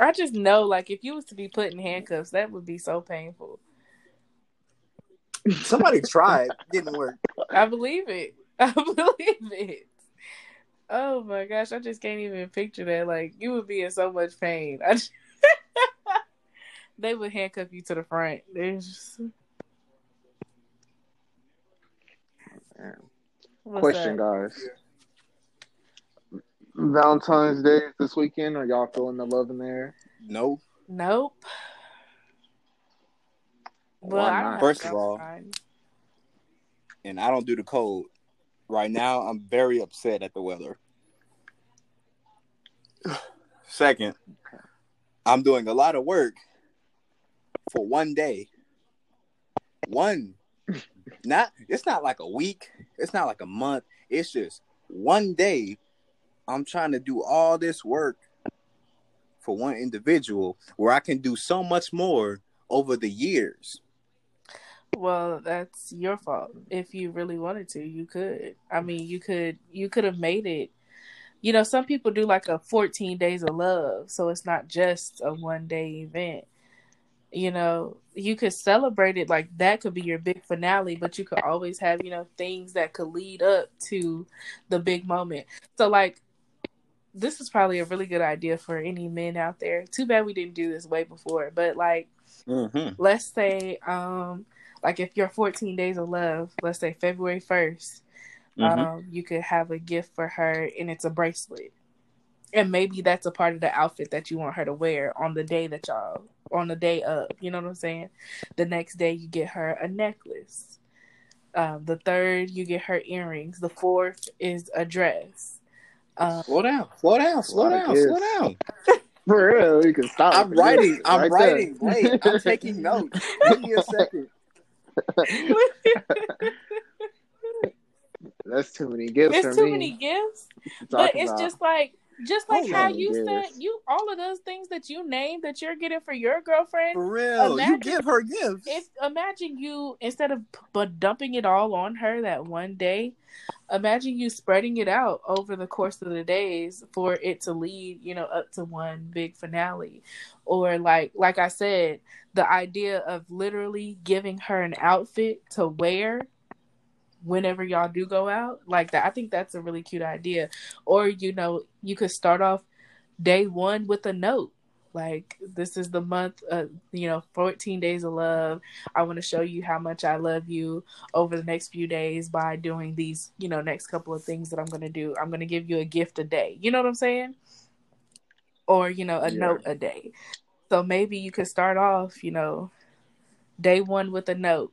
I just know, like, if you was to be put in handcuffs, that would be so painful. Somebody tried, didn't work. I believe it. <laughs> I believe it. Oh my gosh, I just can't even picture that. Like, you would be in so much pain. I <laughs> just... they would handcuff you to the front. There's just... Question, up? guys. Valentine's Day this weekend. Are y'all feeling the love in there? No, Nope. Well, I don't not? have First of all- Valentine. and I don't do the cold. Right now, I'm very upset at the weather. <sighs> Second, I'm doing a lot of work for one day. One, <laughs> not it's not like a week, it's not like a month. It's just one day. I'm trying to do all this work for one individual where I can do so much more over the years. Well, that's your fault. If you really wanted to, you could. I mean, you could you could have made it. You know, some people do like a 14 days of love, so it's not just a one day event. You know, you could celebrate it like that could be your big finale, but you could always have, you know, things that could lead up to the big moment. So like this is probably a really good idea for any men out there. Too bad we didn't do this way before, but like Mm-hmm. let's say um like if you're 14 days of love let's say february 1st Mm-hmm. um you could have a gift for her and it's a bracelet and maybe that's a part of the outfit that you want her to wear on the day that y'all on the day of you know what i'm saying the next day you get her a necklace um the third you get her earrings the fourth is a dress um Slow down, slow down, slow Lot of down, slow down. <laughs> For real, you can stop. I'm writing. I'm Right writing. there. Wait, I'm <laughs> taking notes. <laughs> Give me a second. <laughs> That's too many gifts for too me. many gifts but it's about. just like just oh, like Hold how you said you all of those things that you named that you're getting for your girlfriend For real, Imagine you give her gifts. if imagine you instead of but dumping it all on her that one day imagine you spreading it out over the course of the days for it to lead you know up to one big finale. Or like like i said the idea of literally giving her an outfit to wear whenever y'all do go out like that i think that's a really cute idea. Or you know you could start off day one with a note like this is the month of you know 14 days of love. I want to show you how much i love you over the next few days by doing these you know next couple of things that i'm going to do. I'm going to give you a gift a day. You know what i'm saying? Or you know a Yeah. note a day. So maybe you could start off you know day one with a note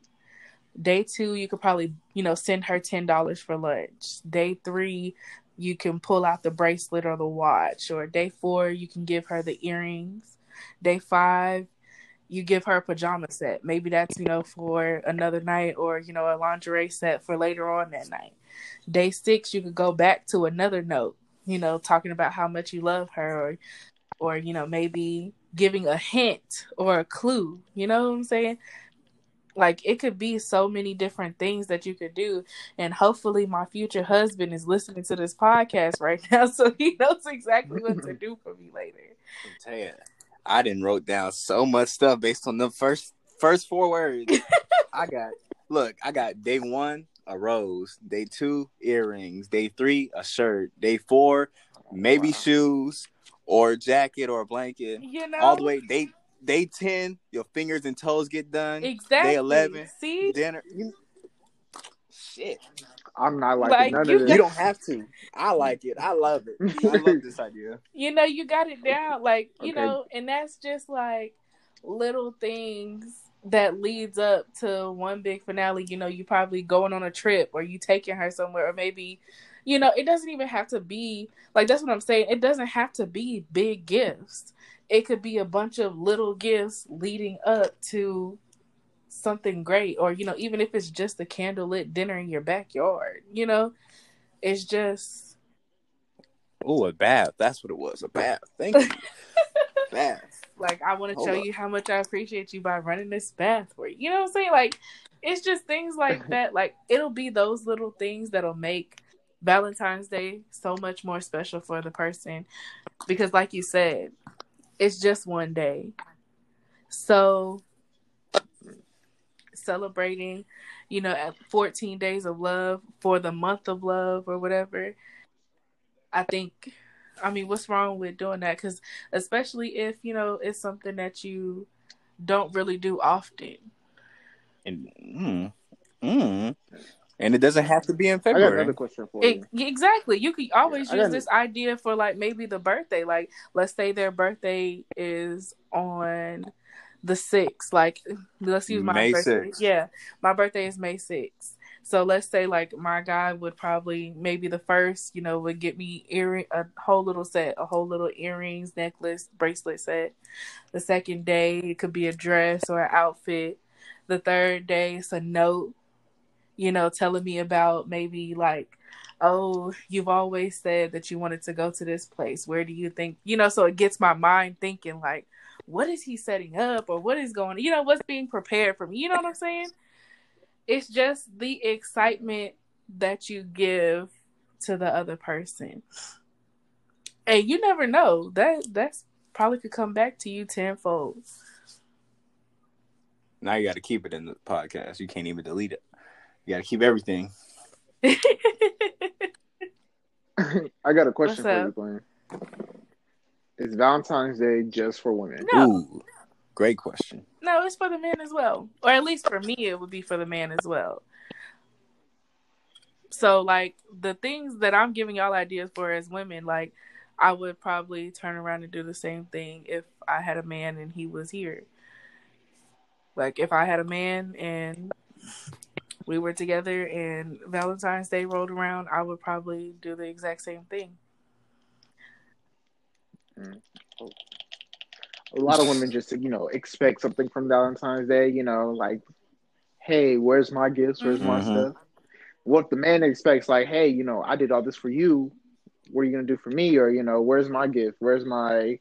day two you could probably you know send her ten dollars for lunch. Day three you can pull out the bracelet or the watch. Or day four you can give her the earrings. Day five you give her a pajama set. Maybe that's you know for another night or you know a lingerie set for later on that night. Day six you could go back to another note you know talking about how much you love her or or you know maybe giving a hint or a clue. You know what i'm saying like it could be so many different things that you could do. And hopefully my future husband is listening to this podcast right <laughs> now so he knows exactly what to <laughs> do for me later. I'm telling you, I didn't wrote down so much stuff based on the first first four words. <laughs> I got look, I got day one a rose, day two earrings, day three a shirt, day four oh, maybe Wow. shoes or a jacket or a blanket. you know All the way day day ten, your fingers and toes get done. exactly Day eleven, see dinner. You, shit, I'm not liking Like, none you of you don't have to. I like it. I love it. <laughs> I love this idea. you know you got it down like you Okay. know and that's just like little things that leads up to one big finale you know you probably going on a trip or you taking her somewhere or maybe you know, it doesn't even have to be like that's what I'm saying. It doesn't have to be big gifts. It could be a bunch of little gifts leading up to something great or you know even if it's just a candlelit dinner in your backyard you know? It's just oh a bath. That's what it was a bath. Thank you. <laughs> Bath. Like i want to show you how much i appreciate you by running this bath for you. You know what i'm saying? Like it's just things like <laughs> that. Like it'll be those little things that'll make valentine's day so much more special for the person. Because like you said it's just one day so celebrating, you know, at 14 days of love for the month of love or whatever. I think, I mean, what's wrong with doing that? Because especially if, you know, it's something that you don't really do often. And, mm, mm. And it doesn't have to be in February. I got another question for you. It, exactly. You could always yeah, use this idea for like maybe the birthday. Like, let's say their birthday is on the sixth. Like let's use my May birthday. 6th. Yeah, my birthday is May sixth. So let's say like my guy would probably maybe the first, you know, would get me earring a whole little set, a whole little earrings, necklace, bracelet set. The second day it could be a dress or an outfit. The third day it's a note, you know, telling me about maybe like oh, you've always said that you wanted to go to this place. Where do you think, you know, so it gets my mind thinking like, what is he setting up? Or what is going you know what's being prepared for me you know what i'm saying? It's just the excitement that you give to the other person. And you never know. That that's probably could come back to you tenfold. Now you got to keep it in the podcast. You can't even delete it you got to keep everything <laughs> i got a question for you Glenn. Is Valentine's Day just for women? No. Ooh, great question. No, it's for the men as well. Or at least for me, it would be for the man as well. So, like, the things that I'm giving y'all ideas for as women, like, I would probably turn around and do the same thing if I had a man and he was here. Like, if I had a man and we were together and Valentine's Day rolled around, I would probably do the exact same thing. A lot of women just, you know, expect something from Valentine's Day, you know, like, hey, where's my gifts? Where's mm-hmm. my stuff? What the man expects, like, hey, you know, I did all this for you. What are you gonna do for me? Or, you know, where's my gift? Where's my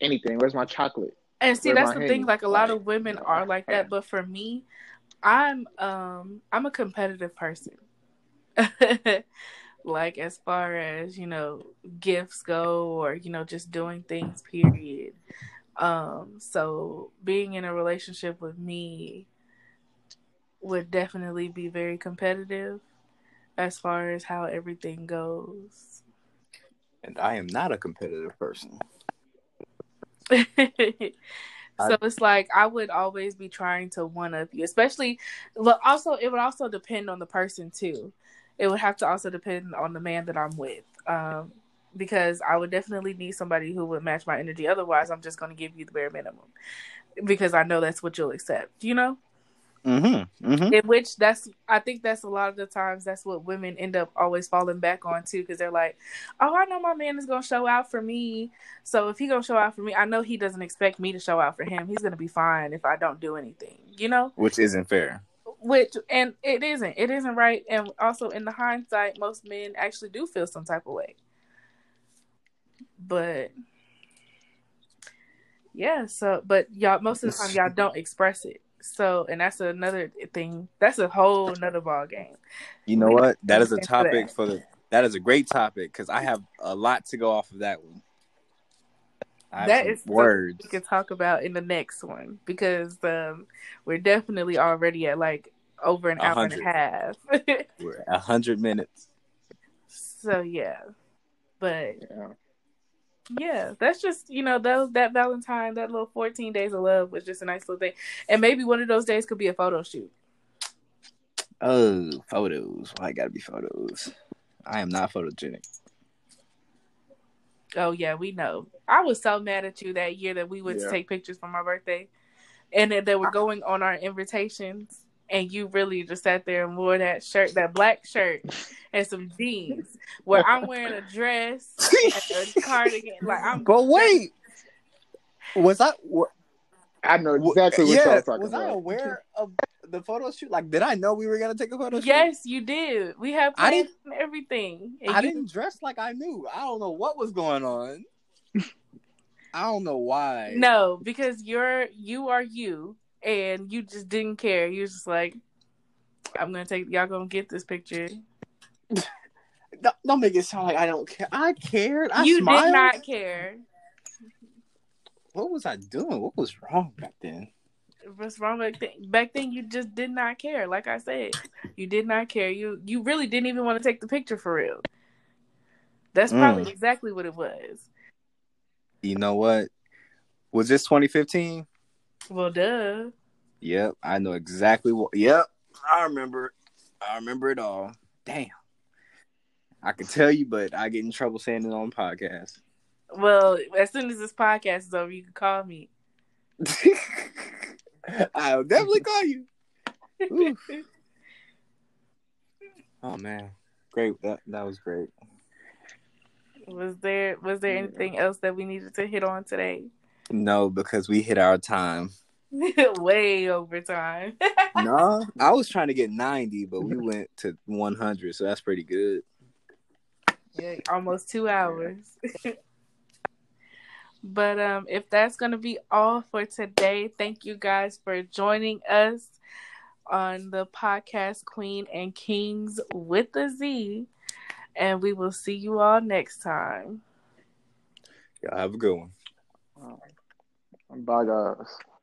anything? Where's my chocolate? And see, Where's that's the thing. Like a lot of women are like that, but for me, I'm um I'm a competitive person. <laughs> like as far as you know gifts go or you know just doing things period. Um so being in a relationship with me would definitely be very competitive as far as how everything goes. And i am not a competitive person <laughs> so it's like I would always be trying to one up you, especially. But also, it would also depend on the person too it would have to also depend on the man that I'm with. Um, because I would definitely need somebody who would match my energy. Otherwise, I'm just going to give you the bare minimum because I know that's what you'll accept. You know. Mm-hmm. mm-hmm. In which that's, I think that's a lot of the times that's what women end up always falling back on too, because they're like, "Oh, I know my man is gonna show out for me, so if he gonna show out for me, I know he doesn't expect me to show out for him. He's gonna be fine if I don't do anything, you know." Which isn't fair which and it isn't it isn't right and also in the hindsight most men actually do feel some type of way but yeah so but y'all most of the time y'all don't express it so and that's another thing. That's a whole another ball game you know we what? that is a topic for the that is a great topic because i have a lot to go off of that one. That is words. we can talk about in the next one because um, we're definitely already at like over an hour and a half. we're a hundred minutes. <laughs> So yeah, but yeah. Yeah, that's just you know those that Valentine that little fourteen days of love was just a nice little thing, and maybe one of those days could be a photo shoot. Oh, photos! Why I gotta be photos? I am not photogenic. Oh yeah, we know. I was so mad at you that year that we went yeah. to take pictures for my birthday, and that they were going on our invitations. And you really just sat there and wore that shirt, that black shirt, and some jeans, where I'm wearing a dress, and a <laughs> cardigan, like I'm. But wait, was I? wa- I know exactly what yeah, y'all talking was I aware of the photo shoot? Like, did I know we were gonna take a photo shoot? Yes, you did. We have I plans and everything. And I you- didn't dress like I knew. I don't know what was going on. <laughs> I don't know why. No, because you're you are you, and you just didn't care. You was just like, I'm gonna take y'all gonna get this picture. <laughs> Don't, don't make it sound like I don't care. I cared. I you smiled. did not care. What was I doing? What was wrong back then? What's wrong back then? Back then, you just did not care. Like I said, you did not care. You you really didn't even want to take the picture for real. That's probably Mm. exactly what it was. You know what? Was this 2015? Well, duh. Yep, I know exactly what. Yep, I remember. I remember it all. Damn. I can tell you, but I get in trouble saying it on podcast. Well, as soon as this podcast is over, you can call me. <laughs> I'll definitely call you. Oh man, great. That that was great. Was there was there anything else that we needed to hit on today? No, because we hit our time. <laughs> Way over time. <laughs> no, I was trying to get 90, but we went to 100, so that's pretty good. Yeah, almost two hours. <laughs> but um, if that's gonna be all for today, thank you guys for joining us on the podcast Queen and Kings with the Z, and we will see you all next time. Y'all have a good one. Bye, guys.